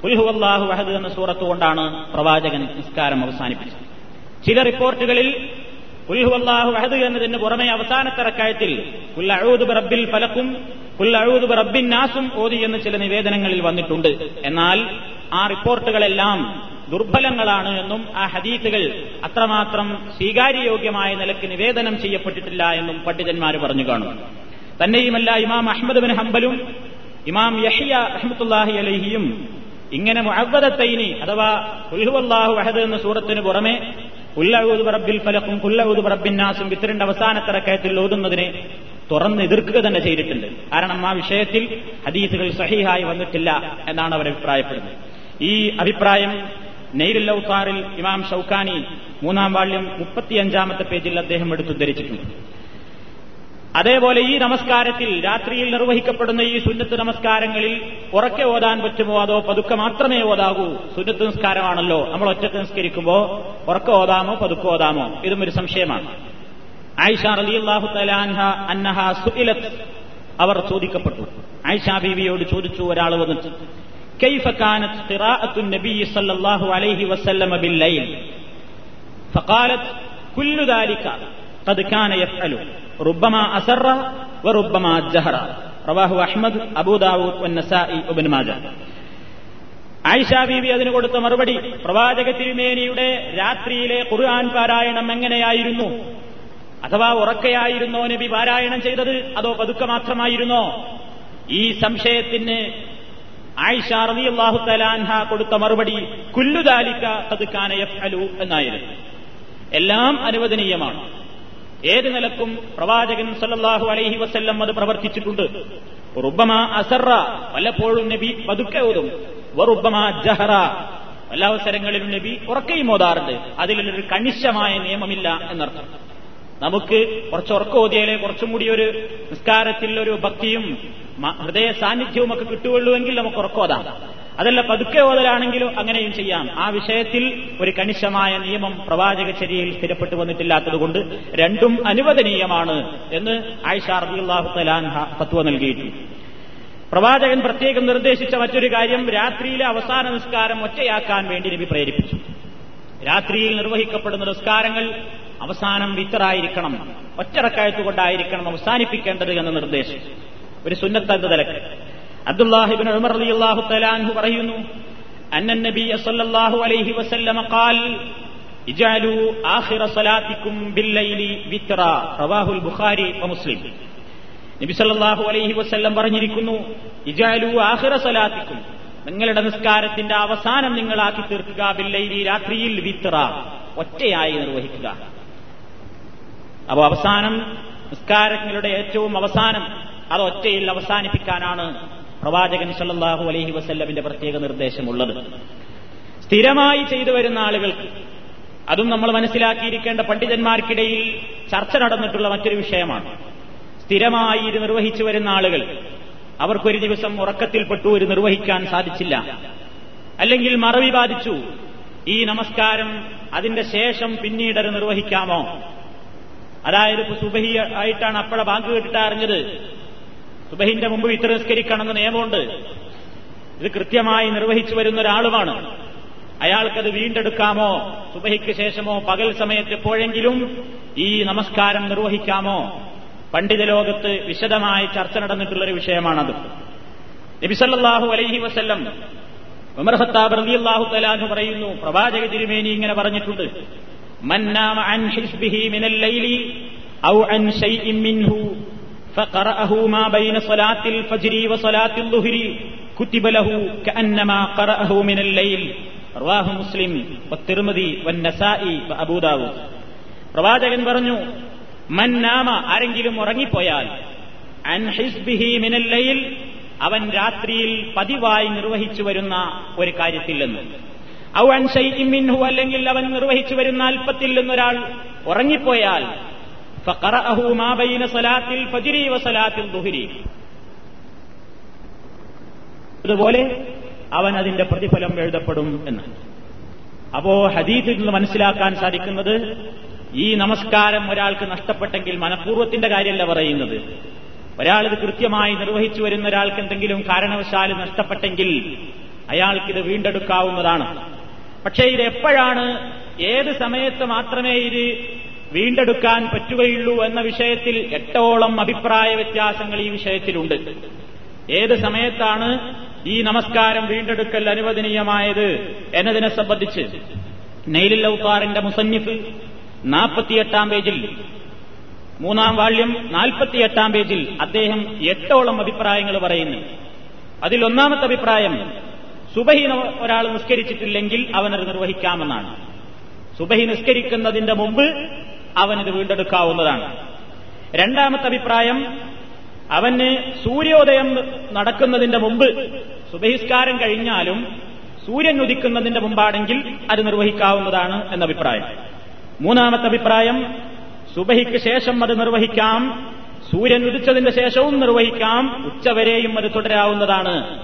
കുൽഹുവല്ലാഹു വഹദ് എന്ന സൂറത്ത് കൊണ്ടാണ് പ്രവാചകൻ നിസ്കാരം അവസാനിപ്പിച്ചത്. ചില റിപ്പോർട്ടുകളിൽ ഉൽഹുവല്ലാഹു വഹദ് എന്നതിന് പുറമെ അവസാനത്തെ റക്കായത്തിൽ കുല്ലഊദ് റബ്ബിൽ ഫലക്കും കുല്ലഊദ് റബ്ബിൻ നാസും ഓതി എന്ന് ചില നിവേദനങ്ങളിൽ വന്നിട്ടുണ്ട്. എന്നാൽ ആ റിപ്പോർട്ടുകളെല്ലാം ദുർബലങ്ങളാണ് എന്നും ആ ഹദീസുകൾ അത്രമാത്രം സ്വീകാര്യയോഗ്യമായ നിലയ്ക്ക് നിവേദനം ചെയ്യപ്പെട്ടിട്ടില്ല എന്നും പണ്ഡിതന്മാർ പറഞ്ഞു കാണും. തന്നെയുമല്ല ഇമാം അഹമ്മദ് ബിൻ ഹംബലും ഇമാം യഹിയ അഹമ്മത്തുല്ലാഹി അലഹിയും ഇങ്ങനെ മുഅവ്വദത്തൈനി അഥവാ ഉൽഹുവല്ലാഹു അഹദ് എന്ന സൂറത്തിന് പുറമെ ഉല്ലഊദ് റബ്ബിൽ ഫലക്കും ഉല്ലഊദ് റബ്ബിന്നാസും നാസും അവസാനത്തിറക്കയത്തിൽ അവസാനത്തെ റക്കയത്തിൽ ഓതുന്നതിനെ തുറന്ന് എതിർക്കുക തന്നെ ചെയ്തിട്ടുണ്ട്. കാരണം ആ വിഷയത്തിൽ ഹദീസുകൾ സഹിഹായി വന്നിട്ടില്ല എന്നാണ് അവർ അഭിപ്രായപ്പെടുന്നത്. ഈ അഭിപ്രായം നെയ്രുൽ ഔത്താറിൽ ഇമാം ഷൌക്കാനി മൂന്നാം വാള്യം മുപ്പത്തിയഞ്ചാമത്തെ പേജിൽ അദ്ദേഹം എടുത്തുദ്ധരിച്ചിട്ടുണ്ട്. അതേപോലെ ഈ നമസ്കാരത്തിൽ രാത്രിയിൽ നിർവഹിക്കപ്പെടുന്ന ഈ സുന്നത്ത് നമസ്കാരങ്ങളിൽ ഉറക്കെ ഓതാൻ പറ്റുമോ അതോ പതുക്കെ മാത്രമേ ഓതാകൂ? സുന്നത്ത് നിസ്കാരമാണല്ലോ നമ്മൾ ഒറ്റയ്ക്ക് നിസ്കരിക്കുമ്പോ ഉറക്കെ ഓതാമോ പതുക്കെ ഓതാമോ? ഇതും ഒരു സംശയമാണ്. ആയിഷ റലിയല്ലാഹു തലാൻഹ അന്നഹ സുഇലത്ത്. അവർ ചോദിക്കപ്പെട്ടു. ആയിഷ ബീവിയോട് ചോദിച്ചു ഒരാൾ വന്നിട്ട് كيف كانت قراءة النبي صلى الله عليه وسلم بالليل فقالت كل ذلك قد كان يفعل ربما أسر وربما جهر رواه أحمد أبو داود والنسائي وابن ماجه ആയിഷ ബീബി അതിന് കൊടുത്ത മറുപടി പ്രവാചക തിരുമേനിയുടെ രാത്രിയിലെ ഖുർആൻ പാരായണം എങ്ങനെയായിരുന്നു അഥവാ ഉറക്കയായിരുന്നോ നബി പാരായണം ചെയ്തത് അതോ പതുക്കെ മാത്രമായിരുന്നോ ഈ സംശയത്തിന് ആയിഷ അള്ളാഹു തലാൻഹ കൊടുത്ത മറുപടി കുല്ലുദാലിക്ക തതുക്കാന അലു എന്നായിരുന്നു. എല്ലാം അനുവദനീയമാണ്. ഏത് നിലക്കും പ്രവാചകൻ സല്ലാഹു അലൈഹി വസ്ല്ലം അത് പ്രവർത്തിച്ചിട്ടുണ്ട്. റുബമ അസറ പലപ്പോഴും നബി പതുക്കെ ഓതും. വറുബമ ജഹറ പല അവസരങ്ങളിലും നബി ഉറക്കയും ഓതാറുണ്ട്. അതിലൊരു കണിശമായ നിയമമില്ല എന്നർത്ഥം. നമുക്ക് കുറച്ച് ഉറക്കം ഓതിയാലേ കുറച്ചും കൂടി ഒരു നിസ്കാരത്തിൽ ഒരു ഭക്തിയും ഹൃദയ സാന്നിധ്യവും ഒക്കെ കിട്ടുകയുള്ളൂവെങ്കിൽ നമുക്ക് ഉറക്കോതാം അതല്ല പതുക്കെ ഓതലാണെങ്കിലും അങ്ങനെയും ചെയ്യാം. ആ വിഷയത്തിൽ ഒരു കണിശമായ നിയമം പ്രവാചക ചര്യയിൽ സ്ഥിരപ്പെട്ടു വന്നിട്ടില്ലാത്തതുകൊണ്ട് രണ്ടും അനുവദനീയമാണ് എന്ന് ആയിഷ റബിഅള്ളാഹു തലാൻഹ തത്വ നൽകിയിട്ടുണ്ട് പ്രവാചകൻ പ്രത്യേകം നിർദ്ദേശിച്ച മറ്റൊരു കാര്യം രാത്രിയിലെ അവസാന നിസ്കാരം ഒറ്റയാക്കാൻ വേണ്ടി നബി പ്രേരിപ്പിച്ചു. രാത്രിയിൽ നിർവഹിക്കപ്പെടുന്ന നിസ്കാരങ്ങൾ അവസാനം വിത്തറായിരിക്കണം ഒറ്ററക്കായത്ത് കൊണ്ടായിരിക്കണം അവസാനിപ്പിക്കേണ്ടത് എന്ന നിർദ്ദേശം. ഒരു സുന്നത്ത് തലക്ക്. നിലയ്ക്ക് അബ്ദുല്ലാഹിബിൻ ഉമർ അലി അള്ളാഹു തലാൻഹു പറയുന്നു അന്നൻ നബി സല്ലല്ലാഹു അലൈഹി വസല്ലമ ഖാൽ ഇജാലു ആഖിറ സലാത്തിക്കും ബില്ലൈലി വിത്ര റവാഹുൽ ബുഖാരി മുസ്ലിം. നബി സല്ലല്ലാഹു അലൈഹി വസല്ലം പറഞ്ഞിരിക്കുന്നു ഇജാലു ആഖിറ സലാത്തിക്കും നിങ്ങളുടെ നിസ്കാരത്തിന്റെ അവസാനം നിങ്ങളാക്കി തീർക്കുക ബില്ലൈലി രാത്രിയിൽ വിത്ര ഒറ്റയായി നിർവഹിക്കുക. അപ്പോൾ അവസാനം നിസ്കാരങ്ങളുടെ ഏറ്റവും അവസാനം അത് ഒറ്റയിൽ അവസാനിപ്പിക്കാനാണ് പ്രവാചകൻ സല്ലാഹു അലഹി വസ്ല്ലമിന്റെ പ്രത്യേക നിർദ്ദേശമുള്ളത്. സ്ഥിരമായി ചെയ്തു വരുന്ന ആളുകൾക്ക് അതും നമ്മൾ മനസ്സിലാക്കിയിരിക്കേണ്ട പണ്ഡിതന്മാർക്കിടയിൽ ചർച്ച നടന്നിട്ടുള്ള മറ്റൊരു വിഷയമാണ്. സ്ഥിരമായി ഇത് നിർവഹിച്ചു വരുന്ന ആളുകൾ അവർക്കൊരു ദിവസം ഉറക്കത്തിൽപ്പെട്ടു ഒരു നിർവഹിക്കാൻ സാധിച്ചില്ല. അല്ലെങ്കിൽ മറവി ബാധിച്ചു ഈ നമസ്കാരം അതിന്റെ ശേഷം പിന്നീട് നിർവഹിക്കാമോ? അതായത് സുബഹി ആയിട്ടാണ് അപ്പോഴ ബാങ്ക് കേട്ടിട്ട് അറിഞ്ഞത് സുബഹിന്റെ മുമ്പ് ഇത്ര നിസ്കരിക്കണമെന്ന് നിയമമുണ്ട്. ഇത് കൃത്യമായി നിർവഹിച്ചു വരുന്ന ഒരാളുമാണ്. അയാൾക്കത് വീണ്ടെടുക്കാമോ? സുബഹിക്ക് ശേഷമോ? പകൽ സമയത്ത് എപ്പോഴെങ്കിലും ഈ നമസ്കാരം നിർവഹിക്കാമോ? പണ്ഡിത ലോകത്ത് വിശദമായി ചർച്ച നടന്നിട്ടുള്ളൊരു വിഷയമാണത്. നബിസല്ലാഹു അലൈഹി വസ്ല്ലം ഉമർ പറയുന്നു പ്രവാചക തിരുമേനി ഇങ്ങനെ പറഞ്ഞിട്ടുണ്ട് മന്നാമ മിനൽ ലൈലി ഔ അൻ ഷൈഇൻ മിൻഹു. فقرأه ما بين صلاة الفجر وصلاة الظهر كتب له كأنما قرأه من الليل رواه مسلم والترمذي والنسائي وأبو داود പ്രവാചകൻ പറഞ്ഞു മന്നാമ ആരെങ്കിലും ഉറങ്ങിപ്പോയാൽ അൻ ഹിസ്ബിഹി മിനൽ ലൈൽ അവൻ രാത്രിയിൽ പതിവായി നിർവഹിച്ചു വരുന്ന ഒരു കാര്യത്തിൽ നിന്ന് ഔ അൻ മിൻഹു അല്ലെങ്കിൽ അവൻ നിർവഹിച്ചു വരുന്ന അല്പത്തിൽ നിന്നൊരാൾ ഉറങ്ങിപ്പോയാൽ അതുപോലെ അവൻ അതിന്റെ പ്രതിഫലം എഴുതപ്പെടും എന്ന് അപ്പോ ഹദീസിൽ നിന്ന് മനസ്സിലാക്കാൻ സാധിക്കുന്നത് ഈ നമസ്കാരം ഒരാൾക്ക് നഷ്ടപ്പെട്ടെങ്കിൽ മനഃപൂർവത്തിന്റെ കാര്യമല്ല പറയുന്നത്. ഇത് കൃത്യമായി നിർവഹിച്ചു വരുന്ന ഒരാൾക്ക് എന്തെങ്കിലും കാരണവശാൽ നഷ്ടപ്പെട്ടെങ്കിൽ അയാൾക്കിത് വീണ്ടെടുക്കാവുന്നതാണ്. പക്ഷേ ഇത് എപ്പോഴാണ്? ഏത് സമയത്ത് മാത്രമേ ഇത് വീണ്ടെടുക്കാൻ പറ്റുകയുള്ളൂ എന്ന വിഷയത്തിൽ എട്ടോളം അഭിപ്രായ വ്യത്യാസങ്ങൾ ഈ വിഷയത്തിലുണ്ട്. ഏത് സമയത്താണ് ഈ നമസ്കാരം വീണ്ടെടുക്കൽ അനുവദനീയമായത് എന്നതിനെ സംബന്ധിച്ച് നെയ്ലിൽ ഔത്താറിന്റെ മുസന്നിഫ് നാൽപ്പത്തിയെട്ടാം പേജിൽ മൂന്നാം വാള്യം നാൽപ്പത്തിയെട്ടാം പേജിൽ അദ്ദേഹം എട്ടോളം അഭിപ്രായങ്ങൾ പറയുന്നു. അതിൽ ഒന്നാമത്തെ അഭിപ്രായം സുബഹി ഒരാൾ നിസ്കരിച്ചിട്ടില്ലെങ്കിൽ അവനത് നിർവഹിക്കാമെന്നാണ്. സുബഹി നിസ്കരിക്കുന്നതിന്റെ മുമ്പ് അവനത് വീണ്ടെടുക്കാവുന്നതാണ്. രണ്ടാമത്തെ അഭിപ്രായം അവന് സൂര്യോദയം നടക്കുന്നതിന്റെ മുമ്പ് സുബഹിസ്കാരം കഴിഞ്ഞാലും സൂര്യൻ ഉദിക്കുന്നതിന്റെ മുമ്പാണെങ്കിൽ അത് നിർവഹിക്കാവുന്നതാണ് എന്ന അഭിപ്രായം. മൂന്നാമത്തെ അഭിപ്രായം സുബഹിക്ക് ശേഷം അത് നിർവഹിക്കാം സൂര്യൻ ഉദിച്ചതിന്റെ ശേഷവും നിർവഹിക്കാം ഉച്ചവരെയും അത് തുടരാവുന്നതാണ്.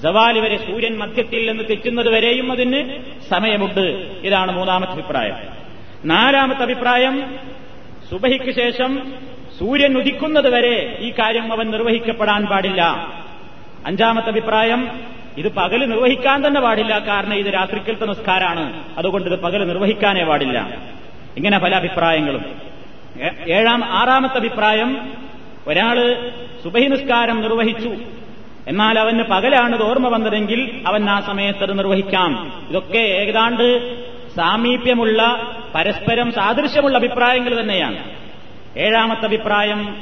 ജവാലി വരെ സൂര്യൻ മധ്യത്തിൽ നിന്ന് തെറ്റുന്നത് വരെയും അതിന് സമയമുണ്ട്. ഇതാണ് മൂന്നാമത്തെ അഭിപ്രായം. നാലാമത്തെ അഭിപ്രായം സുബഹിക്ക് ശേഷം സൂര്യൻ ഉദിക്കുന്നത് വരെ ഈ കാര്യം അവൻ നിർവഹിക്കപ്പെടാൻ പാടില്ല. അഞ്ചാമത്തെ അഭിപ്രായം ഇത് പകൽ നിർവഹിക്കാൻ തന്നെ പാടില്ല കാരണം ഇത് രാത്രിക്കലത്തെ നിസ്കാരാണ് അതുകൊണ്ട് ഇത് പകൽ നിർവഹിക്കാനേ പാടില്ല. ഇങ്ങനെ പല അഭിപ്രായങ്ങളും. ഏഴാം ആറാമത്തെ അഭിപ്രായം ഒരാൾ സുബഹി നിസ്കാരം നിർവഹിച്ചു. എന്നാൽ അവന് പകലാണ് ഓർമ്മ വന്നതെങ്കിൽ അവൻ ആ സമയത്ത് അത് നിർവഹിക്കാം. ഇതൊക്കെ ഏതാണ്ട് സാമീപ്യമുള്ള പരസ്പരം സാദൃശ്യമുള്ള അഭിപ്രായങ്ങൾ തന്നെയാണ്. ഏഴാമത്തെ അഭിപ്രായം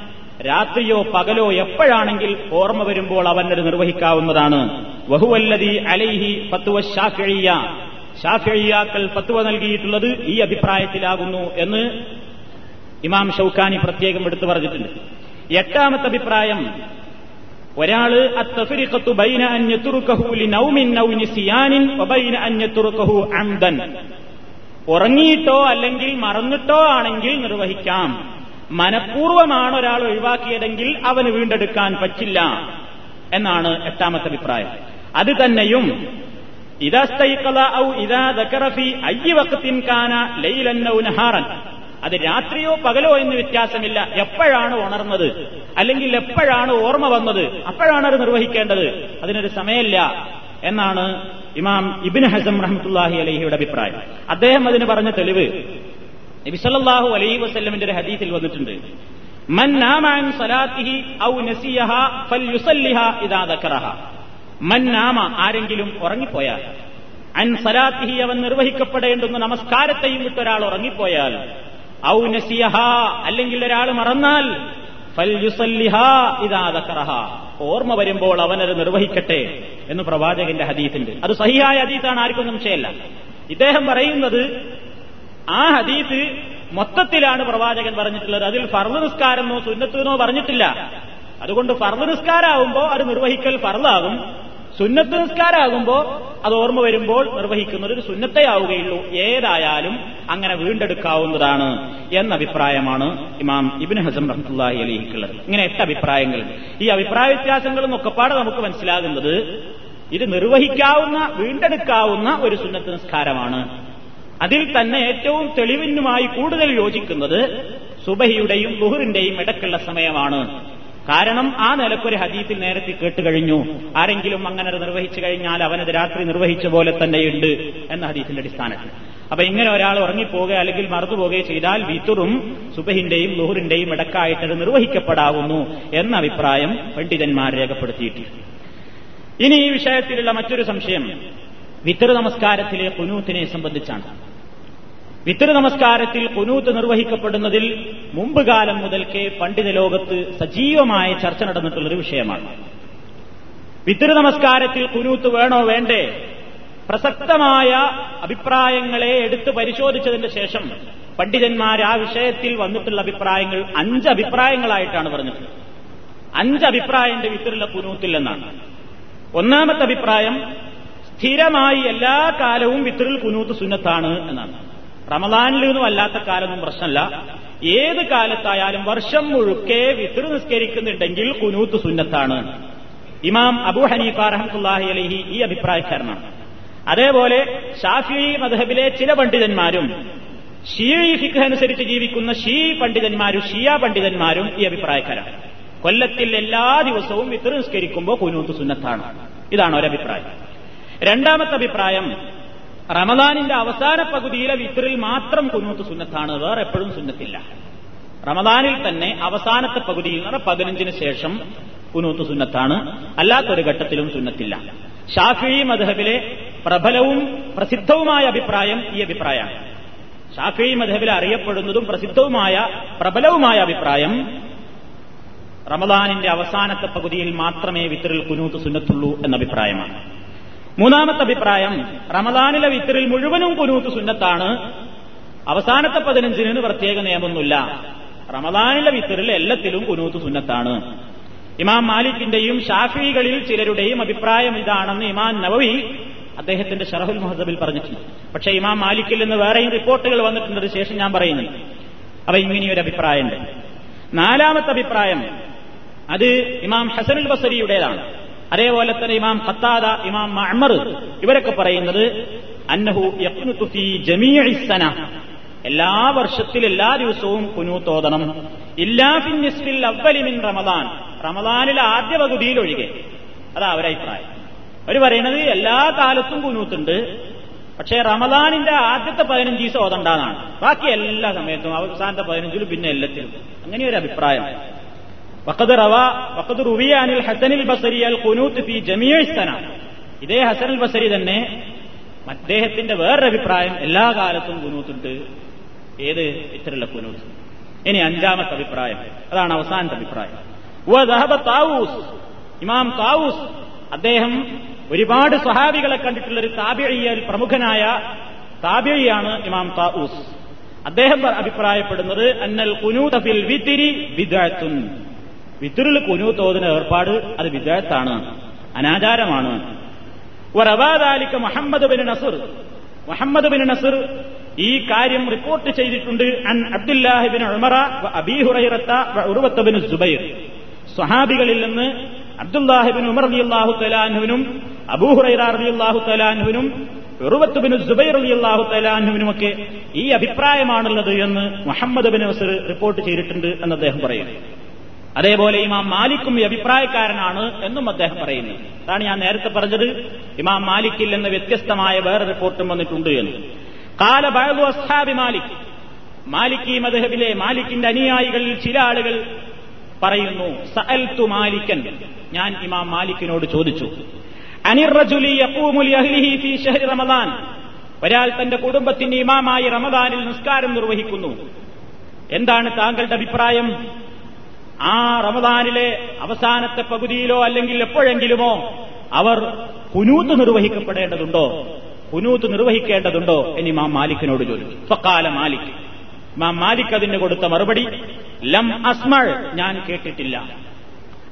രാത്രിയോ പകലോ എപ്പോഴാണെങ്കിൽ ഓർമ്മ വരുമ്പോൾ അവനത് നിർവഹിക്കാവുന്നതാണ്. വഹുവല്ലതി അലൈഹി ഫത്വ ഷാഫിഴിയ ഷാഫിഴിയാക്കൾ ഫത്വ നൽകിയിട്ടുള്ളത് ഈ അഭിപ്രായത്തിലാകുന്നു എന്ന് ഇമാം ഷൌക്കാനി പ്രത്യേകം എടുത്തു പറഞ്ഞിട്ടുണ്ട്. എട്ടാമത്തെ അഭിപ്രായം ഒരാൾ അത്തഫിരിഖത്തു ബൈന അന്യത്തുറുക്കഹു ലിനൗമിൻ ഔ സിയാനിൻ വബൈന അന്യത്തുറുക്കഹു അംദൻ. ഉറങ്ങിയിട്ടോ അല്ലെങ്കിൽ മറന്നിട്ടോ ആണെങ്കിൽ നിർവഹിക്കാം. മനഃപൂർവമാണ് ഒരാൾ ഒഴിവാക്കിയതെങ്കിൽ അവന് വീണ്ടെടുക്കാൻ പറ്റില്ല എന്നാണ് എട്ടാമത്തെ അഭിപ്രായം. അത് തന്നെയും അത് രാത്രിയോ പകലോ എന്ന് വ്യത്യാസമില്ല. എപ്പോഴാണ് ഉണർന്നത്? അല്ലെങ്കിൽ എപ്പോഴാണ് ഓർമ്മ വന്നത്? അപ്പോഴാണ് അത് നിർവഹിക്കേണ്ടത്? അതിനൊരു സമയമില്ല എന്നാണ് ഇമാം ഇബിൻ ഹസം റഹ്മത്തുല്ലാഹി അലഹിയുടെ അഭിപ്രായം. അദ്ദേഹം അതിന് പറഞ്ഞ തെളിവ് നബിസല്ലാഹു അലൈഹി വസ്ല്ലമിന്റെ ഒരു ഹദീസിൽ വന്നിട്ടുണ്ട്. മൻ സലാത്തിഹി ഔ നസിയഹ ഫൽ ഇദാ മൻ നാമ ആരെങ്കിലും ഉറങ്ങിപ്പോയാൽ അൻ സലാത്തിഹി അവൻ നിർവഹിക്കപ്പെടേണ്ടുന്ന നമസ്കാരത്തെയും വിട്ടൊരാൾ ഉറങ്ങിപ്പോയാൽ ഔ നസിയഹ അല്ലെങ്കിൽ ഒരാൾ മറന്നാൽ ഫൽ യുസല്ലിഹ ഇദാ ദക്കറഹ. ഓർമ്മ വരുമ്പോൾ അവനത് നിർവഹിക്കട്ടെ. എന്ന് പ്രവാചകന്റെ ഹദീത്തിന്റെ അത് സഹിയായ ഹദീത്താണ് ആർക്കും സംശയമല്ല ഇദ്ദേഹം പറയുന്നത് ആ ഹദീത്ത് മൊത്തത്തിലാണ് പ്രവാചകൻ പറഞ്ഞിട്ടുള്ളത്. അതിൽ ഫർദ് നിസ്കാരമോ സുന്നത്തുനോ പറഞ്ഞിട്ടില്ല. അതുകൊണ്ട് ഫർദ് നിസ്കാരാകുമ്പോ അത് നിർവഹിക്കൽ ഫർദാകും. സുന്നത്ത് നിസ്കാരാകുമ്പോ അത് ഓർമ്മ വരുമ്പോൾ നിർവഹിക്കുന്നത് ഒരു സുന്നത്തെയാവുകയുള്ളൂ. ഏതായാലും അങ്ങനെ വീണ്ടെടുക്കാവുന്നതാണ് എന്ന അഭിപ്രായമാണ് ഇമാം ഇബിൻ ഹസം റഹ്മുല്ലാഹി അലിഹിക്കുള്ളത്. ഇങ്ങനെ എട്ട് അഭിപ്രായങ്ങൾ. ഈ അഭിപ്രായ വ്യത്യാസങ്ങളും ഒക്കെപ്പാട് നമുക്ക് മനസ്സിലാകുന്നത് ഇത് നിർവഹിക്കാവുന്ന വീണ്ടെടുക്കാവുന്ന ഒരു സുന്നത്ത് നിസ്കാരമാണ് അതിൽ തന്നെ ഏറ്റവും തെളിവിനുമായി കൂടുതൽ യോജിക്കുന്നത് സുബഹിയുടെയും ലുഹറിന്റെയും ഇടക്കുള്ള സമയമാണ്. കാരണം ആ നിലക്കൊരു ഹദീസിൽ നേരത്തെ കേട്ടുകഴിഞ്ഞു ആരെങ്കിലും അങ്ങനെ നിർവഹിച്ചു കഴിഞ്ഞാൽ അവനത് രാത്രി നിർവഹിച്ച പോലെ തന്നെയുണ്ട് എന്ന ഹദീസിന്റെ അടിസ്ഥാനത്തിൽ. അപ്പൊ ഇങ്ങനെ ഒരാൾ ഉറങ്ങിപ്പോകുക അല്ലെങ്കിൽ മറന്നുപോവുകയോ ചെയ്താൽ വിത്തുറും സുബഹിന്റെയും ലുഹുറിന്റെയും ഇടക്കായിട്ടത് നിർവഹിക്കപ്പെടാവുന്നു എന്ന അഭിപ്രായം പണ്ഡിതന്മാർ രേഖപ്പെടുത്തിയിട്ടുണ്ട്. ഇനി ഈ വിഷയത്തിലുള്ള മറ്റൊരു സംശയം. വിത്തർ നമസ്കാരത്തിലെ കുനൂത്തിനെ സംബന്ധിച്ചാണ്. വിത്തർ നമസ്കാരത്തിൽ കുനൂത്ത് നിർവഹിക്കപ്പെടുന്നതിൽ മുമ്പ് കാലം മുതൽക്കേ പണ്ഡിത ലോകത്ത് സജീവമായ ചർച്ച നടന്നിട്ടുള്ളൊരു വിഷയമാണ്. വിത്തര നമസ്കാരത്തിൽ കുനൂത്ത് വേണോ വേണ്ടേ? പ്രസക്തമായ അഭിപ്രായങ്ങളെ എടുത്തു പരിശോധിച്ചതിന്റെ ശേഷം പണ്ഡിതന്മാർ ആ വിഷയത്തിൽ വന്നിട്ടുള്ള അഭിപ്രായങ്ങൾ അഞ്ച് അഭിപ്രായങ്ങളായിട്ടാണ് പറഞ്ഞിട്ടുള്ളത് അഞ്ച് അഭിപ്രായന്റെ വിത്തറിലെ കുനൂത്തില്ലെന്നാണ്. ഒന്നാമത്തെ അഭിപ്രായം സ്ഥിരമായി എല്ലാ കാലവും വിത്തറിൽ കുനൂത്ത് സുന്നത്താണ് എന്നാണ്. റമദാനിലൊന്നും അല്ലാത്ത കാലമൊന്നും പ്രശ്നമല്ല. ഏത് കാലത്തായാലും വർഷം മുഴുക്കെ വിത്തർ നിസ്കരിക്കുന്നുണ്ടെങ്കിൽ കുനൂത്ത് സുന്നത്താണ്. ഇമാം അബു ഹനീഫ റഹ്മുല്ലാഹി അലഹി ഈ അഭിപ്രായക്കാരനാണ്. അതേപോലെ ഷാഫി മധബിലെ ചില പണ്ഡിതന്മാരും ഷീ ഫിഖ് അനുസരിച്ച് ജീവിക്കുന്ന ഷീ പണ്ഡിതന്മാരും ഷിയ പണ്ഡിതന്മാരും ഈ അഭിപ്രായക്കാരാണ്. കൊല്ലത്തിൽ എല്ലാ ദിവസവും വിത്തർ നിസ്കരിക്കുമ്പോൾ കുനൂത്ത് സുന്നത്താണ്. ഇതാണ് ഒരഭിപ്രായം. രണ്ടാമത്തെ അഭിപ്രായം റമദാനിന്റെ അവസാന പകുതിയിലെ വിത്രിൽ മാത്രം കുനൂത്ത് സുന്നത്താണ്. വേറെ എപ്പോഴും സുന്നത്തില്ല. റമദാനിൽ തന്നെ അവസാനത്തെ പകുതിയിൽ നിന്ന് പതിനഞ്ചിന് ശേഷം കുനൂത്ത് സുന്നത്താണ്. അല്ലാത്തൊരു ഘട്ടത്തിലും സുന്നത്തില്ല. ഷാഫി മധബിലെ പ്രബലവും പ്രസിദ്ധവുമായ അഭിപ്രായം ഈ അഭിപ്രായമാണ്. ഷാഫി മധബിൽ അറിയപ്പെടുന്നതും പ്രസിദ്ധവുമായ പ്രബലവുമായ അഭിപ്രായം റമദാനിന്റെ അവസാനത്തെ പകുതിയിൽ മാത്രമേ വിത്തറിൽ കുനൂത്ത് സുന്നത്തുള്ളൂ എന്ന അഭിപ്രായമാണ്. മൂന്നാമത്തെ അഭിപ്രായം റമദാനിലെ വിത്തറിൽ മുഴുവനും കുനൂത്ത് സുന്നത്താണ്. അവസാനത്തെ പതിനഞ്ചിന് പ്രത്യേക നിയമമൊന്നുമില്ല. റമദാനിലെ വിത്തറിൽ എല്ലാത്തിലും കുനൂത്ത് സുന്നത്താണ്. ഇമാം മാലിക്കിന്റെയും ഷാഫികളിൽ ചിലരുടെയും അഭിപ്രായം ഇതാണെന്ന് ഇമാം നവവി അദ്ദേഹത്തിന്റെ ഷറഹുൽ മുഹദബിൽ പറഞ്ഞിട്ടുണ്ട്. പക്ഷേ ഇമാം മാലിക്കിൽ നിന്ന് വേറെയും റിപ്പോർട്ടുകൾ വന്നിട്ടുണ്ട് ശേഷം ഞാൻ പറയുന്നുണ്ട് അപ്പൊ ഇങ്ങനെയൊരു അഭിപ്രായമുണ്ട്. നാലാമത്തെ അഭിപ്രായം അത് ഇമാം ഹസനുൽ ബസരിയുടേതാണ്. അതേപോലെ തന്നെ ഇമാം ഖത്താദ ഇമാം മഅ്മർ ഇവരൊക്കെ പറയുന്നത് അന്നഹു യഖ്നുതു ഫീ സന. എല്ലാ വർഷത്തിൽ എല്ലാ ദിവസവും കുനൂത്തോതണം ഇല്ലാ ഫിൻ നിസ്ഫിൽ അവ്വലി മിൻ റമദാൻ. റമദാനിലെ ആദ്യ പകുതിയിൽ ഒഴികെ. അതാ അവരഭിപ്രായം അവർ പറയുന്നത് എല്ലാ കാലത്തും കുനൂത്തുണ്ട്. പക്ഷേ റമദാനിന്റെ ആദ്യത്തെ പതിനഞ്ച് ദിവസം ഓതണ്ടാന്നാണ്. ബാക്കി എല്ലാ സമയത്തും അവസാനത്തെ പതിനഞ്ചിലും പിന്നെ എല്ലാത്തിലും. അങ്ങനെ ഒരു അഭിപ്രായം. വഖദ് റവ വഖദ് റുവിയ അനിൽ ഹസനിൽ ബസരി അൽ ഖുനൂത്ത് ഫി സന ഇതേ ഹസനുൽ ബസരി തന്നെ അദ്ദേഹത്തിന്റെ വേറൊരു അഭിപ്രായം എല്ലാ കാലത്തും കുനൂത്തുണ്ട്. ഏത്? ഇത്തരമുള്ള കുനൂത്ത്. ഇനി അഞ്ചാമത്തെ അഭിപ്രായം. അതാണ് അവസാനത്തെ അഭിപ്രായം. താവൂസ്. ഇമാം താവൂസ് അദ്ദേഹം ഒരുപാട് സ്വഹാബികളെ കണ്ടിട്ടുള്ള ഒരു താബിഴിയൽ പ്രമുഖനായ താബിഴിയാണ് ഇമാം താവൂസ്. അദ്ദേഹം അഭിപ്രായപ്പെടുന്നത് അന്നൽ കുനൂത ഫിൽ വിത്തിറിൽ തോതിന് ഏർപ്പാട് അത് വിജയത്താണ് അനാചാരമാണ്. ഒരവാദാലിക്ക് Muhammad bin Nasr. Muhammad bin Nasr ഈ കാര്യം റിപ്പോർട്ട് ചെയ്തിട്ടുണ്ട് അൻ അബ്ദുല്ലാഹിബിൻ ഉമറ അബി ഹുറൈറത്ത ഉറുവത്ത് ബിൻ സുബൈർ. സ്വഹാബികളിൽ നിന്ന് അബ്ദുല്ലാഹിബിൻ ഉമർ അലി അള്ളാഹു തലാൻഹുവിനും അബൂഹുറൈറ അള്ളാഹു തലാൻഹുവിനും ഉറുവത്ത് ബിൻ സുബൈർ അലി അള്ളാഹു തലാൻഹുവിനുമൊക്കെ ഈ അഭിപ്രായമാണുള്ളത് എന്ന് മുഹമ്മദ് ബിൻ നസുർ റിപ്പോർട്ട് ചെയ്തിട്ടുണ്ട് എന്ന് അദ്ദേഹം പറയുന്നു. അതേപോലെ ഇമാം മാലിക്കും ഈ അഭിപ്രായക്കാരനാണ് എന്നും അദ്ദേഹം പറയുന്നു. അതാണ് ഞാൻ നേരത്തെ പറഞ്ഞത്. ഇമാം മാലിക്കിൽ നിന്ന് വ്യത്യസ്തമായ വേറെ റിപ്പോർട്ടും വന്നിട്ടുണ്ട് എന്ന്. കാല ബഴു അസ്ഹാബി മാലിക്. മാലിക്കി മദഹബിലെ മാലിക്കിന്റെ അനുയായികളിൽ ചില ആളുകൾ പറയുന്നു സഅൽത്തു മാലിക്കൻ. ഞാൻ ഇമാം മാലിക്കിനോട് ചോദിച്ചു. റമദാൻ. ഒരാൾ തന്റെ കുടുംബത്തിന്റെ ഇമാമായി റമദാനിൽ നിസ്കാരം നിർവഹിക്കുന്നു. എന്താണ് താങ്കളുടെ അഭിപ്രായം? ആ റമദാനിലെ അവസാനത്തെ പകുതിയിലോ അല്ലെങ്കിൽ എപ്പോഴെങ്കിലുമോ അവർ കുനൂത്ത് നിർവഹിക്കപ്പെടേണ്ടതുണ്ടോ? കുനൂത്ത് നിർവഹിക്കേണ്ടതുണ്ടോ? എന്ന് മാം മാലിക്കിനോട് ചോദിച്ചു. സ്വക്കാല മാലിക്. മാം മാലിക് അതിന് കൊടുത്ത മറുപടി ലം അസ്മൾ ഞാൻ കേട്ടിട്ടില്ല.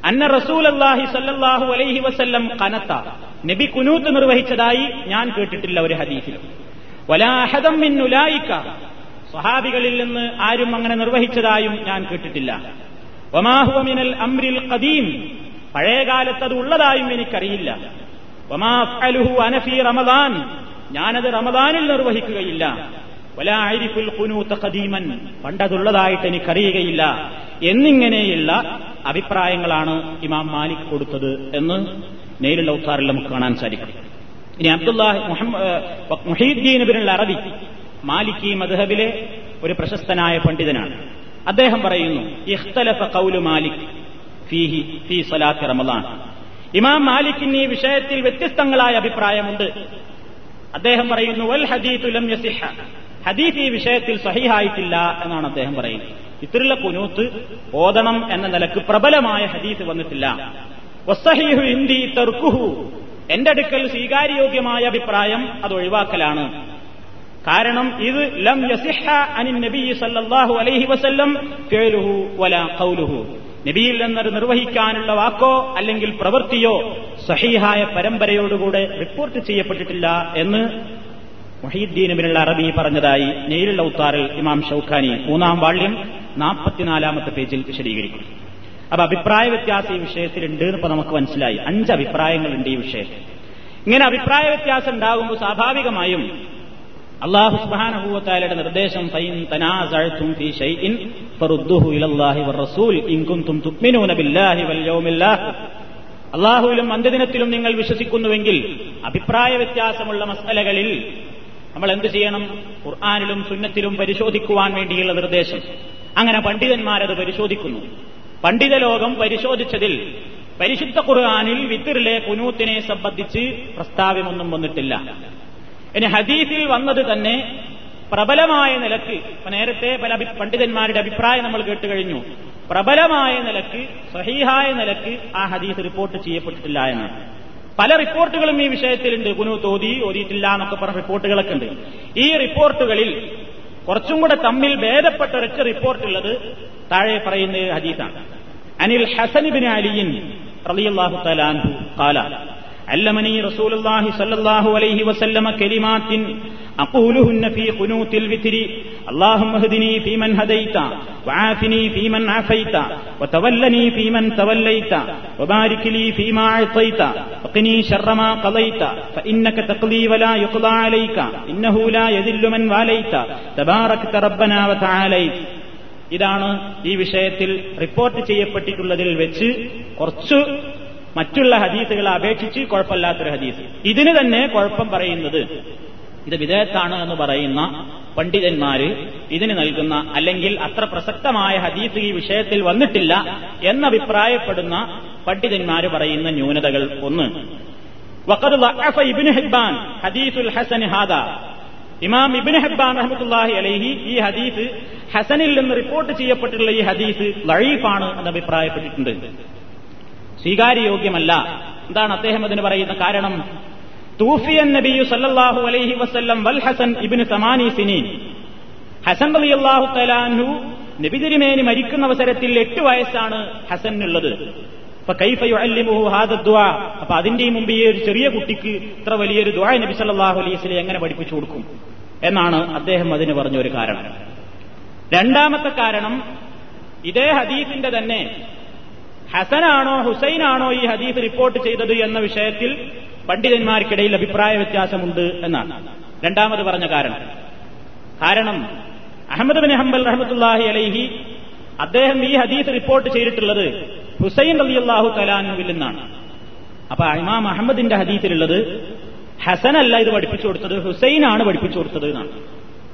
അന്ന റസൂൽ അള്ളാഹി സല്ലാഹു അലൈഹി വസല്ലം കനത്ത. നബി കുനൂത്ത് നിർവഹിച്ചതായി ഞാൻ കേട്ടിട്ടില്ല ഒരു ഹദീസിലും വലാഹദം മിന്നുലായിക്ക സ്വഹാബികളിൽ നിന്ന് ആരും അങ്ങനെ നിർവഹിച്ചതായും ഞാൻ കേട്ടിട്ടില്ല. വമാഹുവ അമ്രിൽ കദീം പഴയകാലത്ത് അത് ഉള്ളതായും എനിക്കറിയില്ല. ഒമാഫലുഹു അനഫി റമദാൻ. ഞാനത് റമദാനിൽ നിർവഹിക്കുകയില്ല. വലാരിഫുൽ കുനൂത്ത കദീമൻ പണ്ടതുള്ളതായിട്ട് എനിക്കറിയുകയില്ല. എന്നിങ്ങനെയുള്ള അഭിപ്രായങ്ങളാണ് ഇമാം മാലിക് കൊടുത്തത് എന്ന് നേരിലുള്ള ഉത്താറിൽ നമുക്ക് കാണാൻ സാധിക്കും. ഇനി അബ്ദുല്ലാഹ് മുഹീദ്ദീൻ ബിൻ അറബി മാലിക്കി മദ്ഹബിലെ ഒരു പ്രശസ്തനായ പണ്ഡിതനാണ്. അദ്ദേഹം പറയുന്നു ഇഖ്തലഫ കൗലു മാലിക് ഫീഹി ഫീ സലാത്തി റമദാൻ. ഇമാം മാലിക്കിന് ഈ വിഷയത്തിൽ വ്യത്യസ്തങ്ങളായ അഭിപ്രായമുണ്ട്. അദ്ദേഹം പറയുന്നു വൽ ഹദീത്തു ലം യസിഹ. ഹദീഫ് ഈ വിഷയത്തിൽ സഹിഹായിട്ടില്ല എന്നാണ് അദ്ദേഹം പറയുന്നത്. ഇത്തരമുള്ള കുനൂത്ത് ഓതണം എന്ന നിലയ്ക്ക് പ്രബലമായ ഹദീസ് വന്നിട്ടില്ല. വസ്സഹീഹു ഇന്ദി തർകുഹു എന്റെ അടുക്കൽ സ്വീകാര്യോഗ്യമായ അഭിപ്രായം അത് ഒഴിവാക്കലാണ്. കാരണം ഇത് ലം യസിഹ അനിൻ നബി സല്ലാഹു അലൈഹി വസല്ലം ഫിഅലുഹു വലാ കൗലുഹു നബിയിൽ നിന്നത് നിർവഹിക്കാനുള്ള വാക്കോ അല്ലെങ്കിൽ പ്രവൃത്തിയോ സഹീഹായ പരമ്പരയോടുകൂടെ റിപ്പോർട്ട് ചെയ്യപ്പെട്ടിട്ടില്ല എന്ന് മൊഹീദ്ദീൻ ബിനുള്ള അറബി പറഞ്ഞതായി നേരിലുള്ള ഉത്താറിൽ ഇമാം ഷൌഖാനി മൂന്നാം വാള്യം നാൽപ്പത്തിനാലാമത്തെ പേജിൽ വിശദീകരിക്കും അപ്പൊ അഭിപ്രായ വ്യത്യാസം ഈ വിഷയത്തിലുണ്ട് ഇപ്പൊ നമുക്ക് മനസ്സിലായി. അഞ്ച് അഭിപ്രായങ്ങളുണ്ട് ഈ വിഷയത്തിൽ. ഇങ്ങനെ അഭിപ്രായ വ്യത്യാസം ഉണ്ടാകുമ്പോൾ സ്വാഭാവികമായും അള്ളാഹു സുബാനഹൂവത്താലയുടെ നിർദ്ദേശം ഫൈൻ തനാസഅതും ഫീ ഷൈഇൻ ഫറുദ്ദുഹു ഇലല്ലാഹി വറസൂൽ റസൂൽ കുൻതും തുഅ്മിനൂന ബില്ലാഹി വൽ ആഖിർ അള്ളാഹുവിലും അന്ത്യദിനത്തിലും നിങ്ങൾ വിശ്വസിക്കുന്നുവെങ്കിൽ അഭിപ്രായ വ്യത്യാസമുള്ള മസലകളിൽ നമ്മൾ എന്ത് ചെയ്യണം? ഖുർആാനിലും സുന്നത്തിലും പരിശോധിക്കുവാൻ വേണ്ടിയുള്ള നിർദ്ദേശം. അങ്ങനെ പണ്ഡിതന്മാരത് പരിശോധിക്കുന്നു. പണ്ഡിത ലോകം പരിശോധിച്ചതിൽ പരിശുദ്ധ ഖുർആാനിൽ വിത്തിറിലെ കുനൂത്തിനെ സംബന്ധിച്ച് പ്രസ്താവ്യമൊന്നും വന്നിട്ടില്ല. ഇനി ഹദീസിൽ വന്നത് തന്നെ പ്രബലമായ നിലയ്ക്ക് നേരത്തെ പല പണ്ഡിതന്മാരുടെ അഭിപ്രായം നമ്മൾ കേട്ട് കഴിഞ്ഞു. പ്രബലമായ നിലയ്ക്ക് സഹീഹായ നിലയ്ക്ക് ആ ഹദീസ് റിപ്പോർട്ട് ചെയ്യപ്പെട്ടിട്ടില്ല എന്നാണ് പല റിപ്പോർട്ടുകളും ഈ വിഷയത്തിലുണ്ട്. കുനു തോതി ഓതിയിട്ടില്ല എന്നൊക്കെ പറഞ്ഞ റിപ്പോർട്ടുകളൊക്കെ ഉണ്ട്. ഈ റിപ്പോർട്ടുകളിൽ കുറച്ചും കൂടെ തമ്മിൽ ഭേദപ്പെട്ട ഒരൊറ്റ റിപ്പോർട്ടുള്ളത് താഴെ പറയുന്ന ഹദീസാണ്. അനിൽ ഹസൻ ബിൻ അലിയിൻ റളിയല്ലാഹു തലാൻഹു കാല. علمني رسول الله صلى الله عليه وسلم كلمات أقولهن في قنوت الوتر اللهم اهدني فيمن هديت وعافني فيمن عافيت وتولني فيمن توليت وبارك لي فيما أعطيت وقني شر ما قضيت فإنك تقضي ولا يقضى عليك إنه لا يذل من واليت تباركت ربنا وتعاليت ഇതാണ് ഈ വിഷയത്തിൽ റിപ്പോർട്ട് ചെയ്യപ്പെട്ടിട്ടുള്ളതിൽ വെച്ച് കുറച്ച് മറ്റുള്ള ഹദീസുകളെ അപേക്ഷിച്ച് കുഴപ്പമില്ലാത്തൊരു ഹദീസ്. ഇതിന് തന്നെ കുഴപ്പം പറയുന്നത് ഇത് വിദേഹത്താണ് എന്ന് പറയുന്ന പണ്ഡിതന്മാര് ഇതിന് നൽകുന്ന അല്ലെങ്കിൽ അത്ര പ്രസക്തമായ ഹദീസ് ഈ വിഷയത്തിൽ വന്നിട്ടില്ല എന്നഭിപ്രായപ്പെടുന്ന പണ്ഡിതന്മാര് പറയുന്ന ന്യൂനതകൾ ഒന്ന്. ഇബ്നു ഹിബ്ബാൻ ഹദീസുൽ ഹസൻ ഹാദാ. ഇമാം ഇബ്നു ഹിബ്ബാൻ റഹ്മത്തുള്ളാഹി അലൈഹി ഈ ഹദീസ് ഹസനിൽ നിന്ന് റിപ്പോർട്ട് ചെയ്യപ്പെട്ടിട്ടുള്ള ഈ ഹദീസ് ലഴീഫാണ് എന്ന് അഭിപ്രായപ്പെട്ടിട്ടുണ്ട് സ്വീകാര്യയോഗ്യമല്ല. എന്താണ് അദ്ദേഹം അതിന് പറയുന്ന കാരണം? തൂഫിയൻ നബിയു സല്ലാഹു അലൈഹി വസ്ല്ലം വൽ ഹസൻ ഇബിന് സമാനി സിനി ഹസൻ അലി അള്ളാഹു നബി നബിതിരിമേനി മരിക്കുന്ന അവസരത്തിൽ എട്ട് വയസ്സാണ് ഹസനുള്ളത്. അപ്പൊ കൈഫയുഅല്ലിമുഹു ഹാദ ദുആ. അപ്പൊ അതിന്റെ മുമ്പ് ഈ ഒരു ചെറിയ കുട്ടിക്ക് ഇത്ര വലിയൊരു ദുആ നബി സല്ലാഹു അലൈഹി വസല്ലം എങ്ങനെ പഠിപ്പിച്ചു കൊടുക്കും? എന്നാണ് അദ്ദേഹം അതിന് പറഞ്ഞ ഒരു കാരണം. രണ്ടാമത്തെ കാരണം ഇതേ ഹദീസിന്റെ തന്നെ ഹസനാണോ ഹുസൈനാണോ ഈ ഹദീസ് റിപ്പോർട്ട് ചെയ്തത് എന്ന വിഷയത്തിൽ പണ്ഡിതന്മാർക്കിടയിൽ അഭിപ്രായ വ്യത്യാസമുണ്ട് എന്നാണ്. രണ്ടാമത് പറഞ്ഞ കാരണം. കാരണം അഹമ്മദ് ബിൻ ഹംബൽ റഹമത്തുല്ലാഹി അലൈഹി അദ്ദേഹം ഈ ഹദീസ് റിപ്പോർട്ട് ചെയ്തിട്ടുള്ളത് ഹുസൈൻ റളിയല്ലാഹു തലാനുവിൽ നിന്നാണ്. അപ്പൊ ഇമാം അഹമ്മദിന്റെ ഹദീസിലുള്ളത് ഹസനല്ല ഇത് പഠിപ്പിച്ചു കൊടുത്തത് ഹുസൈനാണ് പഠിപ്പിച്ചു കൊടുത്തത് എന്നാണ്.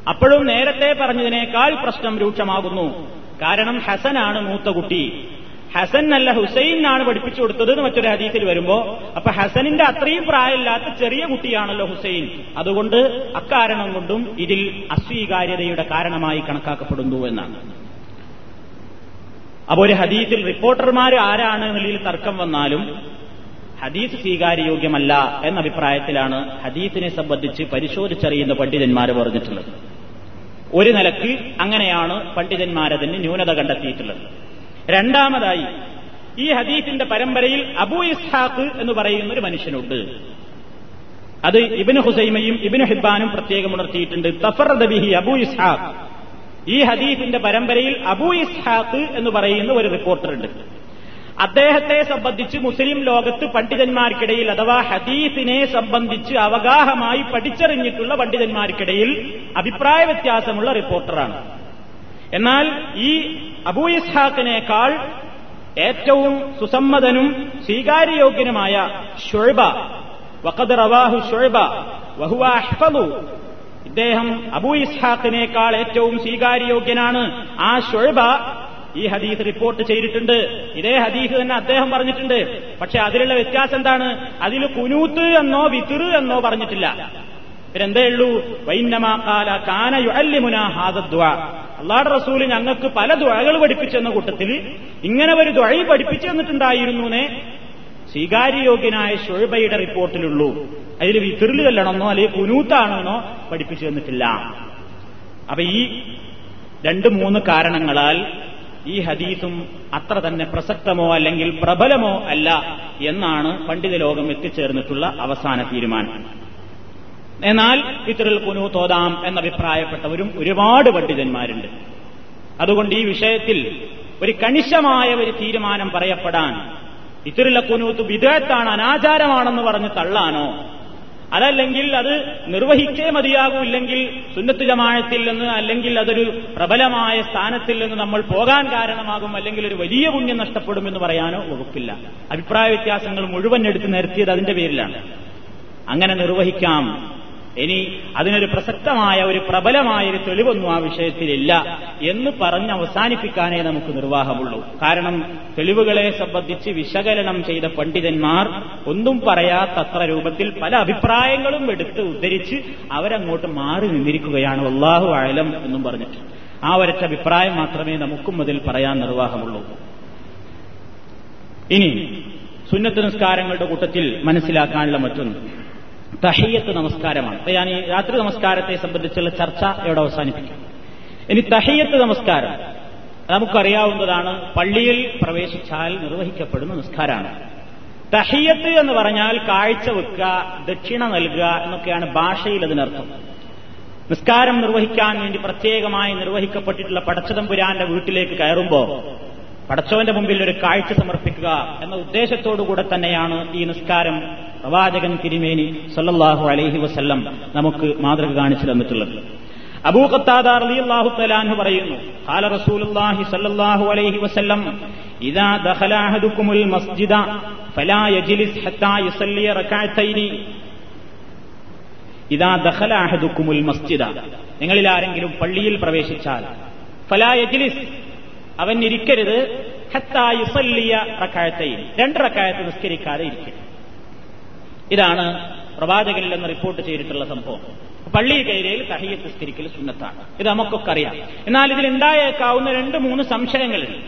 അപ്പോഴും നേരത്തെ പറഞ്ഞതിനേക്കാൾ പ്രശ്നം രൂക്ഷമാകുന്നു. കാരണം ഹസനാണ് മൂത്ത കുട്ടി. ഹസൻ അല്ല ഹുസൈൻ ആണ് പഠിപ്പിച്ചു കൊടുത്തത് എന്ന് മറ്റൊരു ഹദീസിൽ വരുമ്പോ അപ്പൊ ഹസനിന്റെ അത്രയും പ്രായമില്ലാത്ത ചെറിയ കുട്ടിയാണല്ലോ ഹുസൈൻ. അതുകൊണ്ട് അക്കാരണം കൊണ്ടും ഇതിൽ അസ്വീകാര്യതയുടെ കാരണമായി കണക്കാക്കപ്പെടുന്നു എന്നാണ്. അപ്പൊ ഒരു ഹദീസിൽ റിപ്പോർട്ടർമാർ ആരാണ് എന്നുള്ളതിൽ തർക്കം വന്നാലും ഹദീസ് സ്വീകാര്യയോഗ്യമല്ല എന്ന അഭിപ്രായത്തിലാണ് ഹദീസിനെ സംബന്ധിച്ച് പരിശോധിച്ചറിയുന്ന പണ്ഡിതന്മാർ പറഞ്ഞിട്ടുള്ളത്. ഒരു നിലയ്ക്ക് അങ്ങനെയാണ് പണ്ഡിതന്മാരതിന് ന്യൂനത കണ്ടെത്തിയിട്ടുള്ളത്. രണ്ടാമതായി ഈ ഹദീസിന്റെ പരമ്പരയിൽ അബൂ ഇസ്ഹാഖ് എന്ന് പറയുന്ന ഒരു മനുഷ്യനുണ്ട്. അത് ഇബിന് ഹുസൈമയും ഇബിന് ഹിബാനും പ്രത്യേകം ഉണർത്തിയിട്ടുണ്ട്. തഫർ ബിഹി അബൂ ഇസ്ഹാഖ്. ഈ ഹദീഫിന്റെ പരമ്പരയിൽ അബൂ ഇസ്ഹാഖ് എന്ന് പറയുന്ന ഒരു റിപ്പോർട്ടറുണ്ട്. അദ്ദേഹത്തെ സംബന്ധിച്ച് മുസ്ലിം ലോകത്ത് പണ്ഡിതന്മാർക്കിടയിൽ അഥവാ ഹദീസിനെ സംബന്ധിച്ച് അവഗാഹമായി പഠിച്ചറിഞ്ഞിട്ടുള്ള പണ്ഡിതന്മാർക്കിടയിൽ അഭിപ്രായ വ്യത്യാസമുള്ള റിപ്പോർട്ടറാണ്. എന്നാൽ ഈ അബൂ ഇസ്ഹാഖിനേക്കാൾ ഏറ്റവും സുസമ്മതനും സ്വീകാര്യയോഗ്യനുമായ ഷൊഴ്ബ വഖദ് റവാഹു ഷൊഴ്ബ വഹുവ ഇദ്ദേഹം അബൂ ഇസ്ഹാഖിനേക്കാൾ ഏറ്റവും സ്വീകാര്യയോഗ്യനാണ്. ആ ഷൊഴ്ബ ഈ ഹദീസ് റിപ്പോർട്ട് ചെയ്തിട്ടുണ്ട്. ഇതേ ഹദീസ് തന്നെ അദ്ദേഹം പറഞ്ഞിട്ടുണ്ട്. പക്ഷെ അതിലുള്ള വ്യത്യാസം എന്താണ്? അതിൽ കുനൂത്ത് എന്നോ വിത്തിറ് എന്നോ പറഞ്ഞിട്ടില്ല. പിന്നെന്തേ ഉള്ളൂ? വൈന്നമാക്കാല കാന യുഅല്ലിമുന ഹാദദ്വ അള്ളാഹുടെ റസൂൽ ഞങ്ങൾക്ക് പല ദ്വകൾ പഠിപ്പിച്ചെന്ന കൂട്ടത്തിൽ ഇങ്ങനെ ഒരു ദ്വഴ പഠിപ്പിച്ചു തന്നിട്ടുണ്ടായിരുന്നൂനെ സ്വീകാര്യയോഗ്യനായ ഷുഴബയുടെ റിപ്പോർട്ടിലുള്ളൂ. അതിൽ വിത്തിറിൽ കല്ലണമെന്നോ അല്ലെങ്കിൽ കുനൂത്താണെന്നോ പഠിപ്പിച്ചു തന്നിട്ടില്ല. അപ്പൊ ഈ രണ്ട് മൂന്ന് കാരണങ്ങളാൽ ഈ ഹദീസും അത്ര തന്നെ പ്രസക്തമോ അല്ലെങ്കിൽ പ്രബലമോ അല്ല എന്നാണ് പണ്ഡിത ലോകം എത്തിച്ചേർന്നിട്ടുള്ള അവസാന തീരുമാനം. എന്നാൽ ഇത്തരൽ കുനു തോതാം എന്നഭിപ്രായപ്പെട്ടവരും ഒരുപാട് പണ്ഡിതന്മാരുണ്ട്. അതുകൊണ്ട് ഈ വിഷയത്തിൽ ഒരു കണിശമായ ഒരു തീരുമാനം പറയപ്പെടാൻ ഇത്തരല കുനൂത്ത് വിദേത്താണ് അനാചാരമാണെന്ന് പറഞ്ഞ് തള്ളാനോ? അതല്ലെങ്കിൽ അത് നിർവഹിച്ചേ മതിയാകൂ ഇല്ലെങ്കിൽ സുന്നത്ത് ജമാഴത്തിൽ നിന്ന് അല്ലെങ്കിൽ അതൊരു പ്രബലമായ സ്ഥാനത്തിൽ നിന്ന് നമ്മൾ പോകാൻ കാരണമാകും അല്ലെങ്കിൽ ഒരു വലിയ പുണ്യം നഷ്ടപ്പെടും എന്ന് പറയാനോ വകുപ്പില്ല. അഭിപ്രായ വ്യത്യാസങ്ങൾ മുഴുവൻ എടുത്ത് നിരത്തിയത് അതിന്റെ പേരിലാണ്. അങ്ങനെ നിർവഹിക്കാം. ഇനി അതിനൊരു പ്രസക്തമായ ഒരു പ്രബലമായ ഒരു തെളിവൊന്നും ആ വിഷയത്തിലില്ല എന്ന് പറഞ്ഞ് അവസാനിപ്പിക്കാനേ നമുക്ക് നിർവാഹമുള്ളൂ. കാരണം തെളിവുകളെ സംബന്ധിച്ച് വിശകലനം ചെയ്ത പണ്ഡിതന്മാർ ഒന്നും പറയാത്തത്ര രൂപത്തിൽ പല അഭിപ്രായങ്ങളും എടുത്ത് ഉദ്ധരിച്ച് അവരങ്ങോട്ട് മാറി നിന്നിരിക്കുകയാണ്. അള്ളാഹു ആഴലം എന്നും പറഞ്ഞിട്ട്. ആ ഒരച്ച അഭിപ്രായം മാത്രമേ നമുക്കും അതിൽ പറയാൻ നിർവാഹമുള്ളൂ. ഇനി സുന്നത്ത് നിസ്കാരങ്ങളുടെ കൂട്ടത്തിൽ മനസ്സിലാക്കാനുള്ള മറ്റൊന്ന്. തഹയ്യത്ത് നമസ്കാരമാണ്. അപ്പൊ ഞാൻ ഈ രാത്രി നമസ്കാരത്തെ സംബന്ധിച്ചുള്ള ചർച്ച ഇവിടെ അവസാനിപ്പിക്കും. ഇനി തഹയ്യത്ത് നമസ്കാരം. നമുക്കറിയാവുന്നതാണ് പള്ളിയിൽ പ്രവേശിച്ചാൽ നിർവഹിക്കപ്പെടുന്ന നിസ്കാരമാണ്. തഹിയത്ത് എന്ന് പറഞ്ഞാൽ കാഴ്ച വെക്കുക ദക്ഷിണ നൽകുക എന്നൊക്കെയാണ് ഭാഷയിൽ അതിനർത്ഥം. നിസ്കാരം നിർവഹിക്കാൻ വേണ്ടി പ്രത്യേകമായി നിർവഹിക്കപ്പെട്ടിട്ടുള്ള പടച്ചതമ്പുരാന്റെ വീട്ടിലേക്ക് കയറുമ്പോൾ പടച്ചവന്റെ മുമ്പിൽ ഒരു കാഴ്ച സമർപ്പിക്കുക എന്ന ഉദ്ദേശത്തോടുകൂടെ തന്നെയാണ് ഈ നിസ്കാരം പ്രവാചകൻ തിരുമേനി സല്ലാഹു അലൈഹി വസ്ല്ലം നമുക്ക് മാതൃക കാണിച്ചു തന്നിട്ടുള്ളത്. അബൂ ഖത്താദ റളിയല്ലാഹു തആലാഹു പറയുന്നു ഖാല റസൂലുള്ളാഹി സല്ലല്ലാഹു അലൈഹി വസല്ലം ഇദാ ദഖല അഹദുകുമുൽ മസ്ജിദ ഫലാ യജ്ലിസ് ഹത്താ യുസല്ലി റകഅത്തൈനി ഇദാ ദഖല അഹദുകുമുൽ മസ്ജിദ. നിങ്ങളിൽ ആരെങ്കിലും പള്ളിയിൽ പ്രവേശിച്ചാൽ ഫലാ യജ്ലിസ് അവൻ ഇരിക്കരുത് ഹത്തായുസല്ലിയ യുസല്ലിയ റകഅത്തൈനി രണ്ട് റക്കായത്ത് നിസ്കരിക്കാതെ ഇരിക്കരുത് ഇതാണ് പ്രവാചകനിൽ നിന്ന് റിപ്പോർട്ട് ചെയ്തിട്ടുള്ള സംഭവം. പള്ളി കയറിയിൽ തഹയ്യ നിസ്കരിക്കൽ സുന്നത്താണ്. ഇത് നമുക്കൊക്കെ അറിയാം. എന്നാൽ ഇതിൽ ഉണ്ടായേക്കാവുന്ന രണ്ട് മൂന്ന് സംശയങ്ങളുണ്ട്.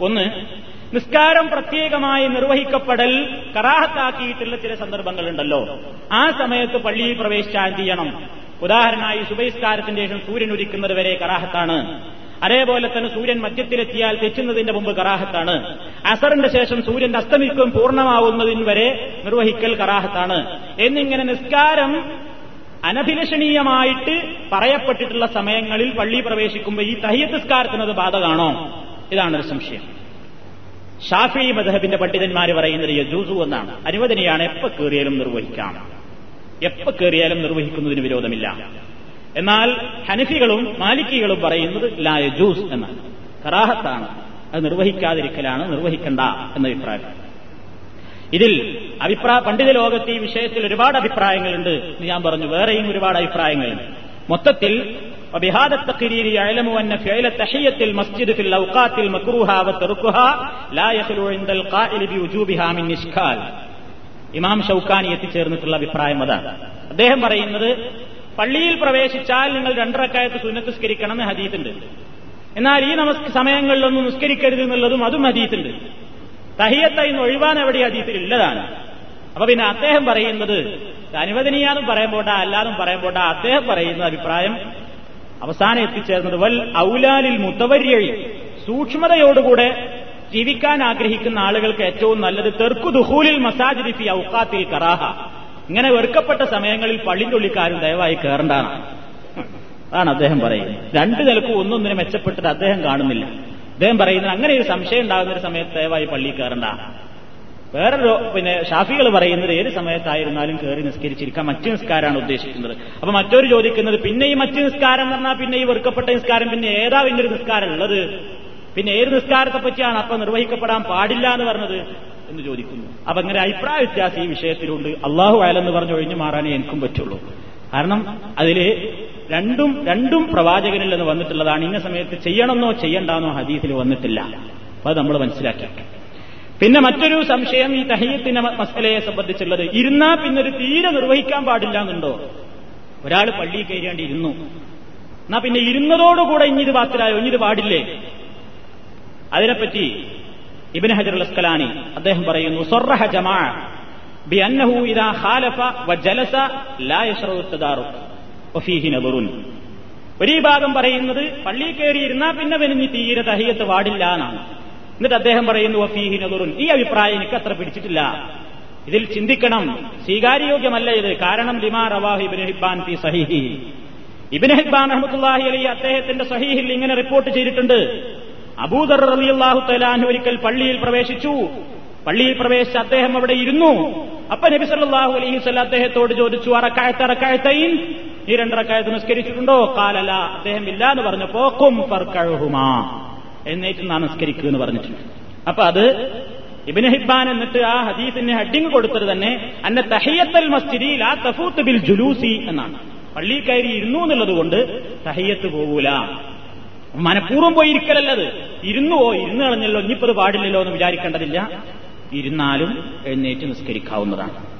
ഒന്ന് നിസ്കാരം പ്രത്യേകമായി നിർവഹിക്കപ്പെടൽ കറാഹത്താക്കിയിട്ടുള്ള ചില സന്ദർഭങ്ങളുണ്ടല്ലോ. ആ സമയത്ത് പള്ളിയിൽ പ്രവേശിച്ചാൽ ചെയ്യണം? ഉദാഹരണമായി സുബഹിസ്കാരത്തിന്റെ ശേഷം സൂര്യൻ ഉദിക്കുന്നത് വരെ കറാഹത്താണ്. അതേപോലെ തന്നെ സൂര്യൻ മധ്യത്തിലെത്തിയാൽ തെറ്റുന്നതിന്റെ മുമ്പ് കറാഹത്താണ്. അസറിന്റെ ശേഷം സൂര്യൻ അസ്തമിക്കും പൂർണമാവുന്നതിന് വരെ നിർവഹിക്കൽ കറാഹത്താണ്. എന്നിങ്ങനെ നിസ്കാരം അനഭിലഷണീയമായിട്ട് പറയപ്പെട്ടിട്ടുള്ള സമയങ്ങളിൽ പള്ളി പ്രവേശിക്കുമ്പോൾ ഈ തഹിയത്ത് നിസ്കാരത്തിനത് ബാധകാണോ ഇതാണ് ഒരു സംശയം. ഷാഫി മദഹബിന്റെ പണ്ഡിതന്മാർ പറയുന്നത് യജൂസു എന്നാണ്. അനുവദനയാണ് എപ്പോ കയറിയാലും നിർവഹിക്കാം. എപ്പോ കയറിയാലും നിർവഹിക്കുന്നതിന് വിരോധമില്ല. എന്നാൽ ഹനഫികളും മാലിക്കികളും പറയുന്നത് ലാ യജൂസ് എന്നാണ് കറാഹത്താണ് അത് നിർവഹിക്കാതിരിക്കലാണ് നിർവഹിക്കണ്ട എന്ന അഭിപ്രായം ഇതിൽ അഭിപ്രായ പണ്ഡിത ലോകത്ത് ഈ വിഷയത്തിൽ ഒരുപാട് അഭിപ്രായങ്ങളുണ്ട് എന്ന് ഞാൻ പറഞ്ഞു വേറെയും ഒരുപാട് അഭിപ്രായങ്ങളുണ്ട് മൊത്തത്തിൽ وبهذا التقرير يعلم أن فعل تحية المسجد في الأوقات المكروهة وتركها لا يخلو عند القائل بوجوبها من إشكال ഇമാം ഷൌക്കാനി എത്തിച്ചേർന്നിട്ടുള്ള അഭിപ്രായം അതാണ് അദ്ദേഹം പറയുന്നത് പള്ളിയിൽ പ്രവേശിച്ചാൽ നിങ്ങൾ രണ്ടരക്കായത്ത് സുന്നത്ത് നിസ്കരിക്കണം എന്ന് ഹദീത്തുണ്ട്. എന്നാൽ ഈ നമസ് സമയങ്ങളിലൊന്നും നിസ്കരിക്കരുത് എന്നുള്ളതും അതും ഹദീത്തുണ്ട്. തഹിയത്തായി നിന്ന് ഒഴിവാൻ എവിടെ ഹദീത്തിൽ ഉള്ളതാണ്. അപ്പൊ പിന്നെ അദ്ദേഹം പറയുന്നത് അനുവദനീയാന്നും പറയാൻ പോട്ട അല്ലാതും പറയാൻ പോട്ട അദ്ദേഹം പറയുന്ന അഭിപ്രായം അവസാനം എത്തിച്ചേർന്നത് വൽ ഔലാലിൽ മുത്തവര്യഴി സൂക്ഷ്മതയോടുകൂടെ ജീവിക്കാൻ ആഗ്രഹിക്കുന്ന ആളുകൾക്ക് ഏറ്റവും നല്ലത് തെർക്കു ദുഹൂലിൽ മസാജിദി ഫി ഔക്കാത്തിൽ കറാഹ. ഇങ്ങനെ വെറുക്കപ്പെട്ട സമയങ്ങളിൽ പള്ളിന്റെ ഉള്ളിക്കാരും ദയവായി കയറേണ്ടതാണ് അതാണ് അദ്ദേഹം പറയുന്നത്. രണ്ടു നിലക്കും ഒന്നൊന്നിനെ മെച്ചപ്പെട്ടിട്ട് അദ്ദേഹം കാണുന്നില്ല. അദ്ദേഹം പറയുന്നത് അങ്ങനെ ഒരു സംശയം ഉണ്ടാകുന്ന ഒരു സമയത്ത് ദയവായി പള്ളി കയറണ്ട വേറൊരു പിന്നെ ഷാഫികൾ പറയുന്നത് ഏത് സമയത്തായിരുന്നാലും കയറി നിസ്കരിച്ചിരിക്കാം. മറ്റു നിസ്കാരമാണ് ഉദ്ദേശിക്കുന്നത്. അപ്പൊ മറ്റൊരു ചോദിക്കുന്നത് പിന്നെ ഈ മറ്റു നിസ്കാരം എന്ന് പറഞ്ഞാൽ പിന്നെ ഈ വെറുക്കപ്പെട്ട നിസ്കാരം പിന്നെ ഏതാ ഒരു നിസ്കാരം ഉള്ളത്? പിന്നെ ഏത് നിസ്കാരത്തെ പറ്റിയാണ് അപ്പൊ നിർവഹിക്കപ്പെടാൻ പാടില്ല എന്ന് പറഞ്ഞത്? എന്ന് ചോദിക്കുന്നു. അപ്പൊ അങ്ങനെ അഭിപ്രായ വ്യത്യാസം ഈ വിഷയത്തിലുണ്ട്. അള്ളാഹു അയലെന്ന് പറഞ്ഞു ഒഴിഞ്ഞു മാറാനേ എനിക്കും പറ്റുള്ളൂ. കാരണം അതിൽ രണ്ടും രണ്ടും പ്രവാചകനിൽ നിന്ന് വന്നിട്ടുള്ളതാണ്. ഇന്ന സമയത്ത് ചെയ്യണമെന്നോ ചെയ്യണ്ടെന്നോ ഹദീസിൽ വന്നിട്ടില്ല. അപ്പൊ അത് നമ്മൾ മനസ്സിലാക്കി. പിന്നെ മറ്റൊരു സംശയം ഈ തഹീയത്തിന്റെ മസലയെ സംബന്ധിച്ചുള്ളത്. ഇരുന്നാ പിന്നൊരു തീരെ നിർവഹിക്കാൻ പാടില്ല എന്നുണ്ടോ ഒരാൾ പള്ളിയിൽ കയറിയാണ്ട് ഇരുന്നു. എന്നാ പിന്നെ ഇരുന്നതോടുകൂടെ ഇഞ്ഞിത് പാത്തിലായോ ഇഞ്ഞിത് പാടില്ലേ? അതിനെപ്പറ്റി ഇബിൻ ഹജർ അസ്കലാനി അദ്ദേഹം പറയുന്നു സൊറഹ ജമാ ബി അന്നഹു ഇദാ ഖാലഫ വജലസ ലാ യശ്റഉ നദറുൻ. ഒരു ഭാഗം പറയുന്നത് പള്ളിയിൽ കയറി ഇരുന്നാ പിന്നെ വെനിഞ്ഞ് തീരെ തഹിയത്ത് പാടില്ല എന്നാണ്. എന്നിട്ട് അദ്ദേഹം പറയുന്നു വഫീഹി നദറുൻ. ഈ അഭിപ്രായം എനിക്ക് അത്ര പിടിച്ചിട്ടില്ല. ഇതിൽ ചിന്തിക്കണം. സ്വീകാര്യോഗ്യമല്ല ഇത്. കാരണം ലിമാ റവാഹു ഇബിൻ ഹിബാൻ ഫി സഹിഹി. ഇബിൻ ഹിബാൻ അഹമ്മദ് അലി അദ്ദേഹത്തിന്റെ സഹീഹിൽ ഇങ്ങനെ റിപ്പോർട്ട് ചെയ്തിട്ടുണ്ട്. അബൂദർ റളിയല്ലാഹു തലാഹു ഒരിക്കൽ പള്ളിയിൽ പ്രവേശിച്ചു. പള്ളിയിൽ പ്രവേശിച്ച അദ്ദേഹം അവിടെ ഇരുന്നു. അപ്പൊ നബി സല്ലല്ലാഹു അലൈഹി സ്വല്ല അദ്ദേഹത്തോട് ചോദിച്ചു അറക്കായത്ത് അറക്കായത്തൈൻ? ഈ രണ്ടറക്കായത്ത് നിസ്കരിച്ചിട്ടുണ്ടോ? കാലല അദ്ദേഹം ഇല്ല എന്ന് പറഞ്ഞപ്പോ കും പർക്കഴുഹുമാ എന്നേറ്റ് നാം നിസ്കരിക്കൂ എന്ന് പറഞ്ഞിട്ടുണ്ട്. അപ്പൊ അത് ഇബിന് ഹിബാൻ എന്നിട്ട് ആ ഹദീസിന് ഹഡിങ് കൊടുത്തത് തന്നെ അന്ന തഹയ്യത്തൽ മസ്ജിദി ആ തഫൂത്ത് ബിൽ ജുലൂസി എന്നാണ്. പള്ളിയിൽ കയറി ഇരുന്നു എന്നുള്ളത് കൊണ്ട് തഹയ്യത്ത് പോകൂല. മനഃപൂർവം പോയി ഇരിക്കലല്ലത് പോയി ഇരുന്ന് കളഞ്ഞല്ലോ ഇനിയിപ്പത് പാടില്ലല്ലോ എന്ന് വിചാരിക്കേണ്ടതില്ല. ഇരുന്നാലും എഴുന്നേറ്റ് നിസ്കരിക്കാവുന്നതാണ്.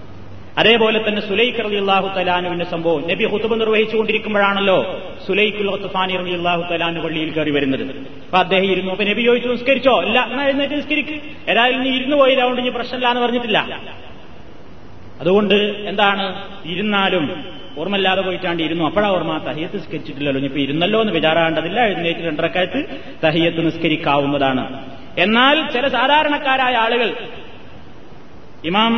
അതേപോലെ തന്നെ സുലൈഖ് റലി അള്ളാഹു തലാനുവിന്റെ സംഭവം നബി ഹുത്തുബ് നിർവഹിച്ചുകൊണ്ടിരിക്കുമ്പോഴാണല്ലോ സുലൈഖുൽ ഹുത്തുഫാനി റലി അള്ളാഹു തലാനു പള്ളിയിൽ കയറി വരുന്നത്. അപ്പൊ അദ്ദേഹം ഇരുന്നു. അപ്പൊ നബി ചോദിച്ചു നിസ്കരിച്ചോ? അല്ല എന്നാ എഴുന്നേറ്റ് നിസ്കരിക്ക്. ഏതായാലും നീ ഇരുന്നു പോയി അതുകൊണ്ട് ഇനി പ്രശ്നമില്ല എന്ന് പറഞ്ഞിട്ടില്ല. അതുകൊണ്ട് എന്താണ്? ഇരുന്നാലും ഓർമ്മയില്ലാതെ പോയിട്ടാണ്ട് ഇരുന്നു അപ്പോഴാ ഓർമ്മ തഹിയത്ത് നിസ്കരിച്ചിട്ടില്ലല്ലോ ഇനിയിപ്പോ ഇരുന്നല്ലോ എന്ന് വിചാരാണ്ടതില്ല എഴുന്നേറ്റ് രണ്ടരക്കാലത്ത് തഹിയത്ത് നിസ്കരിക്കാവുന്നതാണ് എന്നാൽ ചില സാധാരണക്കാരായ ആളുകൾ ഇമാം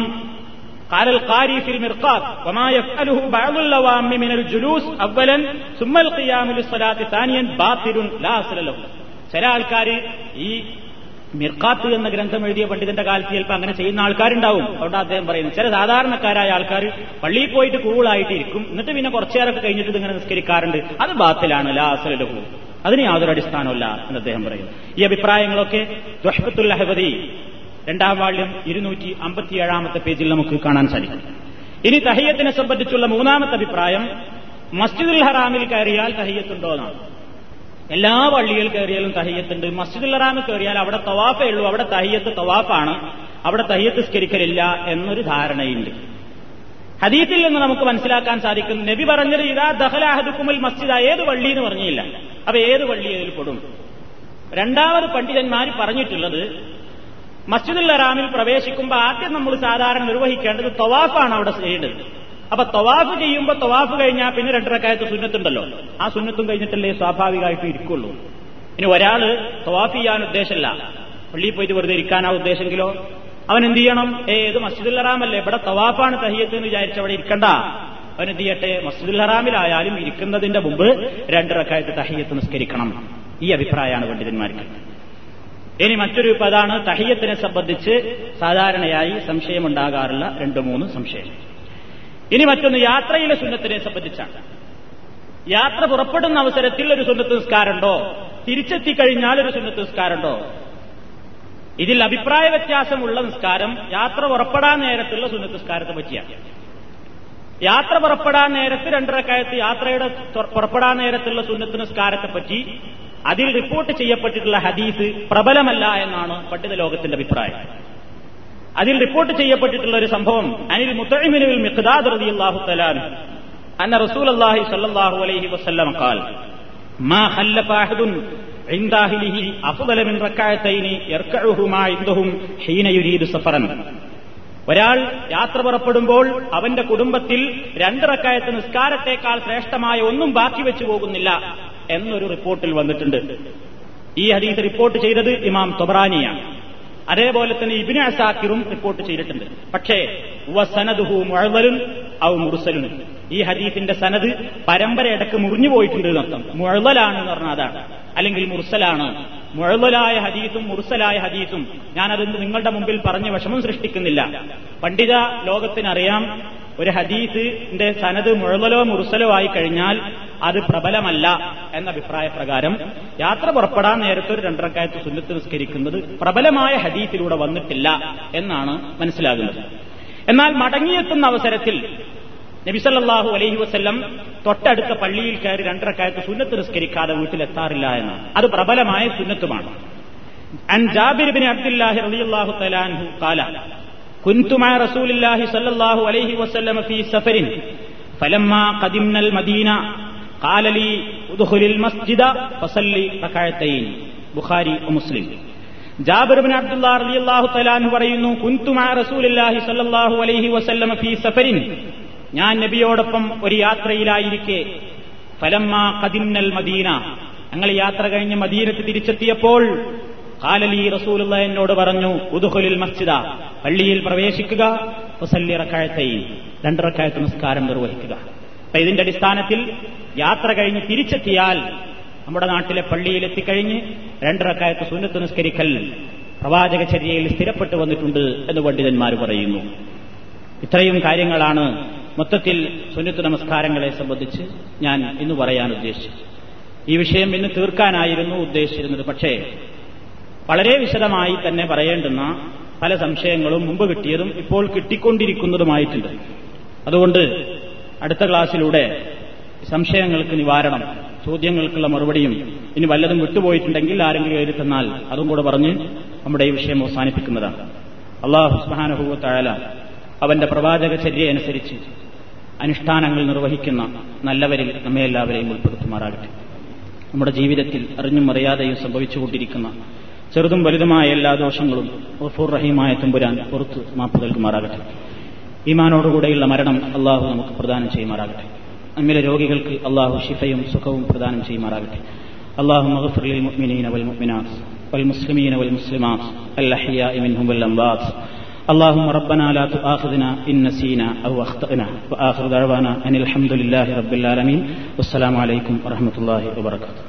قال القاري في المرقاق وما يفعله بعض اللوام من الجلوس اولا ثم القيام للصلاه ثانيا باطل لا اصل له ചില ആൾക്കാർ ഈ മിർക്കാത്ത് എന്ന ഗ്രന്ഥം എഴുതിയ പണ്ഡിതന്റെ കാലത്ത് ചിലപ്പോൾ അങ്ങനെ ചെയ്യുന്ന ആൾക്കാരുണ്ടാവും. അതുകൊണ്ട് അദ്ദേഹം പറയുന്നു ചില സാധാരണക്കാരായ ആൾക്കാർ പള്ളിയിൽ പോയിട്ട് കൂളായിട്ട് ഇരിക്കും എന്നിട്ട് പിന്നെ കുറച്ചേരൊക്കെ കഴിഞ്ഞിട്ട് ഇങ്ങനെ നിസ്കരിക്കാറുണ്ട്. അത് ബാത്തിലാണ് ലാ അസലഹു അതിന് യാതൊരു അടിസ്ഥാനമല്ല എന്ന് അദ്ദേഹം പറയുന്നു. ഈ അഭിപ്രായങ്ങളൊക്കെ ദുഷ്പത്തുൽ അഹബദി രണ്ടാം വാള്യം ഇരുന്നൂറ്റി അമ്പത്തിയേഴാമത്തെ പേജിൽ നമുക്ക് കാണാൻ സാധിക്കും. ഇനി തഹയ്യത്തിനെ സംബന്ധിച്ചുള്ള മൂന്നാമത്തെ അഭിപ്രായം മസ്ജിദുൽ ഹറാമിൽ കയറിയാൽ തഹയ്യത്തുണ്ടോ എന്നാണ്. എല്ലാ പള്ളിയിൽ കയറിയാലും തഹയ്യത്തുണ്ട്. മസ്ജിദുൽ ഹറാമിൽ കയറിയാൽ അവിടെ തവാഫേ ഉള്ളൂ. അവിടെ തഹയ്യത്ത് തവാഫാണ്. അവിടെ തഹയ്യത്ത് സ്കരിക്കലില്ല എന്നൊരു ധാരണയുണ്ട്. ഹദീത്തിൽ നിന്ന് നമുക്ക് മനസ്സിലാക്കാൻ സാധിക്കും നബി പറഞ്ഞത് ഇതാ ദഹലാഹദുക്കുമൽ മസ്ജിദ ഏത് പള്ളി എന്ന് പറഞ്ഞില്ല. അപ്പൊ ഏത് പള്ളി അതിൽ പെടും? രണ്ടാമത് പണ്ഡിതന്മാർ പറഞ്ഞിട്ടുള്ളത് മസ്ജിദുൽ ഹറാമിൽ പ്രവേശിക്കുമ്പോൾ ആദ്യം നമ്മൾ സാധാരണ നിർവഹിക്കേണ്ടത് തവാഫാണ് അവിടെ ചെയ്യേണ്ടത്. അപ്പൊ തവാഫ് ചെയ്യുമ്പോൾ തവാഫ് കഴിഞ്ഞാൽ പിന്നെ രണ്ടരക്കാലത്ത് സുന്നത്തുണ്ടല്ലോ. ആ സുന്നത്തും കഴിഞ്ഞിട്ടല്ലേ സ്വാഭാവികമായിട്ട് ഇരിക്കുള്ളൂ. ഇനി ഒരാൾ തവാഫ് ചെയ്യാൻ ഉദ്ദേശമല്ല പള്ളിയിൽ പോയിട്ട് വെറുതെ ഇരിക്കാനാ ഉദ്ദേശമെങ്കിലോ അവൻ എന്ത് ചെയ്യണം? ഏത് മസ്ജിദുൽ ഹറാമല്ലേ. ഇവിടെ തവാഫാണ് തഹിയത്ത് എന്ന് വിചാരിച്ച അവിടെ ഇരിക്കണ്ട. അവൻ എന്ത് ചെയ്യട്ടെ? മസ്ജിദുൽ ഹറാമിലായാലും ഇരിക്കുന്നതിന്റെ മുമ്പ് രണ്ടരക്കാലത്ത് തഹിയത്ത് നിസ്കരിക്കണം. ഈ അഭിപ്രായമാണ് പണ്ഡിതന്മാർക്ക്. ഇനി മറ്റൊരു പദാണ് തഹിയത്തിനെ സംബന്ധിച്ച് സാധാരണയായി സംശയമുണ്ടാകാറുള്ള രണ്ട് മൂന്ന് സംശയം ഇനി മറ്റൊന്ന് യാത്രയിലെ സുന്നത്തിനെ സംബന്ധിച്ചാണ്. യാത്ര പുറപ്പെടുന്ന അവസരത്തിൽ ഒരു സുന്നത്ത് നിസ്കാരമുണ്ടോ? തിരിച്ചെത്തിക്കഴിഞ്ഞാൽ ഒരു സുന്നത്ത് നിസ്കാരമുണ്ടോ? ഇതിൽ അഭിപ്രായ വ്യത്യാസമുള്ള നിസ്കാരം യാത്ര പുറപ്പെടാൻ നേരത്തുള്ള സുന്നത്ത് നിസ്കാരത്തെ പറ്റിയാണ്. യാത്ര പുറപ്പെടാൻ നേരത്ത് രണ്ടരക്കാലത്ത് യാത്രയുടെ പുറപ്പെടാൻ നേരത്തുള്ള സുന്നത്ത് നിസ്കാരത്തെ പറ്റി അതിൽ റിപ്പോർട്ട് ചെയ്യപ്പെട്ടിട്ടുള്ള ഹദീസ് പ്രബലമല്ല എന്നാണ് പണ്ഡിത ലോകത്തിന്റെ അഭിപ്രായം. അതിൽ റിപ്പോർട്ട് ചെയ്യപ്പെട്ടിട്ടുള്ള ഒരു സംഭവം അനിൽ മുത്തഴിമിനുവിൽ മിഖ്ദാദ് റളിയല്ലാഹു തആല അന്ന റസൂലുള്ളാഹി സ്വല്ലല്ലാഹു അലൈഹി വസല്ലം ഖാൽ മാ ഖല്ലഫ അഹദുൻ عند أهله أفضل من ركعتين يركعهما عندهم حين يريد سفرا ഒരാൾ യാത്ര പുറപ്പെടുമ്പോൾ അവന്റെ കുടുംബത്തിൽ രണ്ട് റക്കായത്ത് നിസ്കാരത്തെക്കാൾ ശ്രേഷ്ഠമായ ഒന്നും ബാക്കി വെച്ചു പോകുന്നില്ല എന്നൊരു റിപ്പോർട്ടിൽ വന്നിട്ടുണ്ട് ഈ ഹദീസ് റിപ്പോർട്ട് ചെയ്തത് ഇമാം തൊബറാനിയാണ് അതേപോലെ തന്നെ ഇബിന് അസാക്കിറും റിപ്പോർട്ട് ചെയ്തിട്ടുണ്ട്. പക്ഷേ സനദുഹു മുഴവലുൻ ഔ മുർസലുൻ. ഈ ഹദീഫിന്റെ സനത് പരമ്പര ഇടയ്ക്ക് മുറിഞ്ഞു പോയിട്ടുണ്ട് എന്നർത്ഥം. മുഴവലാണ് എന്ന് പറഞ്ഞാൽ അതാണ്. അല്ലെങ്കിൽ മുർസലാണ്. മുഴവലായ ഹദീസും മുർസലായ ഹദീസും. ഞാനത് നിങ്ങളുടെ മുമ്പിൽ പറഞ്ഞ് വിഷമം സൃഷ്ടിക്കുന്നില്ല. പണ്ഡിത ലോകത്തിനറിയാം ഒരു ഹദീസിന്റെ സനത് മുഴവലോ മുർസലോ ആയി കഴിഞ്ഞാൽ അത് പ്രബലമല്ല എന്ന അഭിപ്രായ പ്രകാരം യാത്ര പുറപ്പെടാൻ നേരത്തെ ഒരു രണ്ടരക്കായത്ത് സുന്നത്ത് നിസ്കരിക്കുന്നത് പ്രബലമായ ഹദീസിലൂടെ വന്നിട്ടില്ല എന്നാണ് മനസ്സിലാകുന്നത് എന്നാൽ മടങ്ങിയെത്തുന്ന അവസരത്തിൽ നബിസല്ലാഹു അലൈഹി വസ്ല്ലം തൊട്ടടുത്ത പള്ളിയിൽ കയറി രണ്ടരക്കായത്ത് സുന്നത്ത് നിസ്കരിക്കാതെ വീട്ടിലെത്താറില്ല എന്നാണ് അത് പ്രബലമായ സുന്നത്തുമാണ് عن جابر بن عبد الله رضي الله تعالى عنه قال كنت مع رسول الله صلى الله عليه وسلم في سفر فلما قدمنا المدينة ബുഖാരി മുസ്ലിം. ജാബിർബിൻ പറയുന്നു കുന്തുമാ സഫരിൻ. ഞാൻ നബിയോടൊപ്പം ഒരു യാത്രയിലായിരിക്കെ. ഫലമ്മ കദിന്നൽ മദീന. ഞങ്ങൾ യാത്ര കഴിഞ്ഞ് മദീനത്ത് തിരിച്ചെത്തിയപ്പോൾ കാലലി റസൂലുള്ള എന്നോട് പറഞ്ഞു ഉദുഹുലിൽ മസ്ജിദ പള്ളിയിൽ പ്രവേശിക്കുക ഫസല്ലി റക്കാഴത്തൈ രണ്ടറക്കാഴത്ത് നമസ്കാരം നിർവഹിക്കുക. അപ്പൊ ഇതിന്റെ അടിസ്ഥാനത്തിൽ യാത്ര കഴിഞ്ഞ് തിരിച്ചെത്തിയാൽ നമ്മുടെ നാട്ടിലെ പള്ളിയിൽ എത്തിക്കഴിഞ്ഞ് രണ്ടറക്കായത്ത് സുന്നത്ത് നിസ്കരിക്കൽ പ്രവാചക ചര്യയിൽ സ്ഥിരപ്പെട്ടു വന്നിട്ടുണ്ട് എന്ന് പണ്ഡിതന്മാർ പറയുന്നു. ഇത്രയും കാര്യങ്ങളാണ് മൊത്തത്തിൽ സുന്നത്ത് നമസ്കാരങ്ങളെ സംബന്ധിച്ച് ഞാൻ ഇന്ന് പറയാൻ ഉദ്ദേശിച്ചത്. ഈ വിഷയം ഇന്ന് തീർക്കാനായിരുന്നു ഉദ്ദേശിച്ചിരുന്നത്. പക്ഷേ വളരെ വിശദമായി തന്നെ പറയേണ്ടുന്ന പല സംശയങ്ങളും മുമ്പ് കിട്ടിയതും ഇപ്പോൾ കിട്ടിക്കൊണ്ടിരിക്കുന്നതുമായിട്ടുണ്ട്. അതുകൊണ്ട് അടുത്ത ക്ലാസ്സിലൂടെ സംശയങ്ങൾക്ക് നിവാരണം ചോദ്യങ്ങൾക്കുള്ള മറുപടിയും ഇനി വല്ലതും വിട്ടുപോയിട്ടുണ്ടെങ്കിൽ ആരെങ്കിലും എഴുതി തന്നാൽ അതും കൂടെ പറഞ്ഞ് നമ്മുടെ ഈ വിഷയം അവസാനിപ്പിക്കുന്നതാണ്. അള്ളാഹു സുബാനുഭൂവത്തായാല അവന്റെ പ്രവാചക ചര്യ അനുസരിച്ച് അനുഷ്ഠാനങ്ങൾ നിർവഹിക്കുന്ന നല്ലവരിൽ നമ്മെ എല്ലാവരെയും ഉൾപ്പെടുത്തുമാറാകട്ടെ. നമ്മുടെ ജീവിതത്തിൽ അറിഞ്ഞും അറിയാതെയും സംഭവിച്ചുകൊണ്ടിരിക്കുന്ന ചെറുതും വലുതുമായ എല്ലാ ദോഷങ്ങളും ഗഫൂർ റഹീമായ തമ്പുരാൻ പുറത്ത് മാപ്പ് നൽകുമാറാകട്ടെ. ഈമാനോടുകൂടെയുള്ള മരണം അള്ളാഹു നമുക്ക് പ്രദാനം ചെയ്യുമാറാകട്ടെ നമ്മിലെ രോഗികൾക്ക് അള്ളാഹു ഷിഫയും സുഖവും പ്രദാനം ചെയ്യുമാറാകട്ടെ اللهم اغفر للمؤمنين والمؤمنات والمسلمين والمسلمات الأحياء منهم والأموات اللهم ربنا لا تؤاخذنا إن نسينا أو أخطأنا وآخر دعوانا أن الحمد لله رب العالمين والسلام عليكم ورحمة الله وبركاته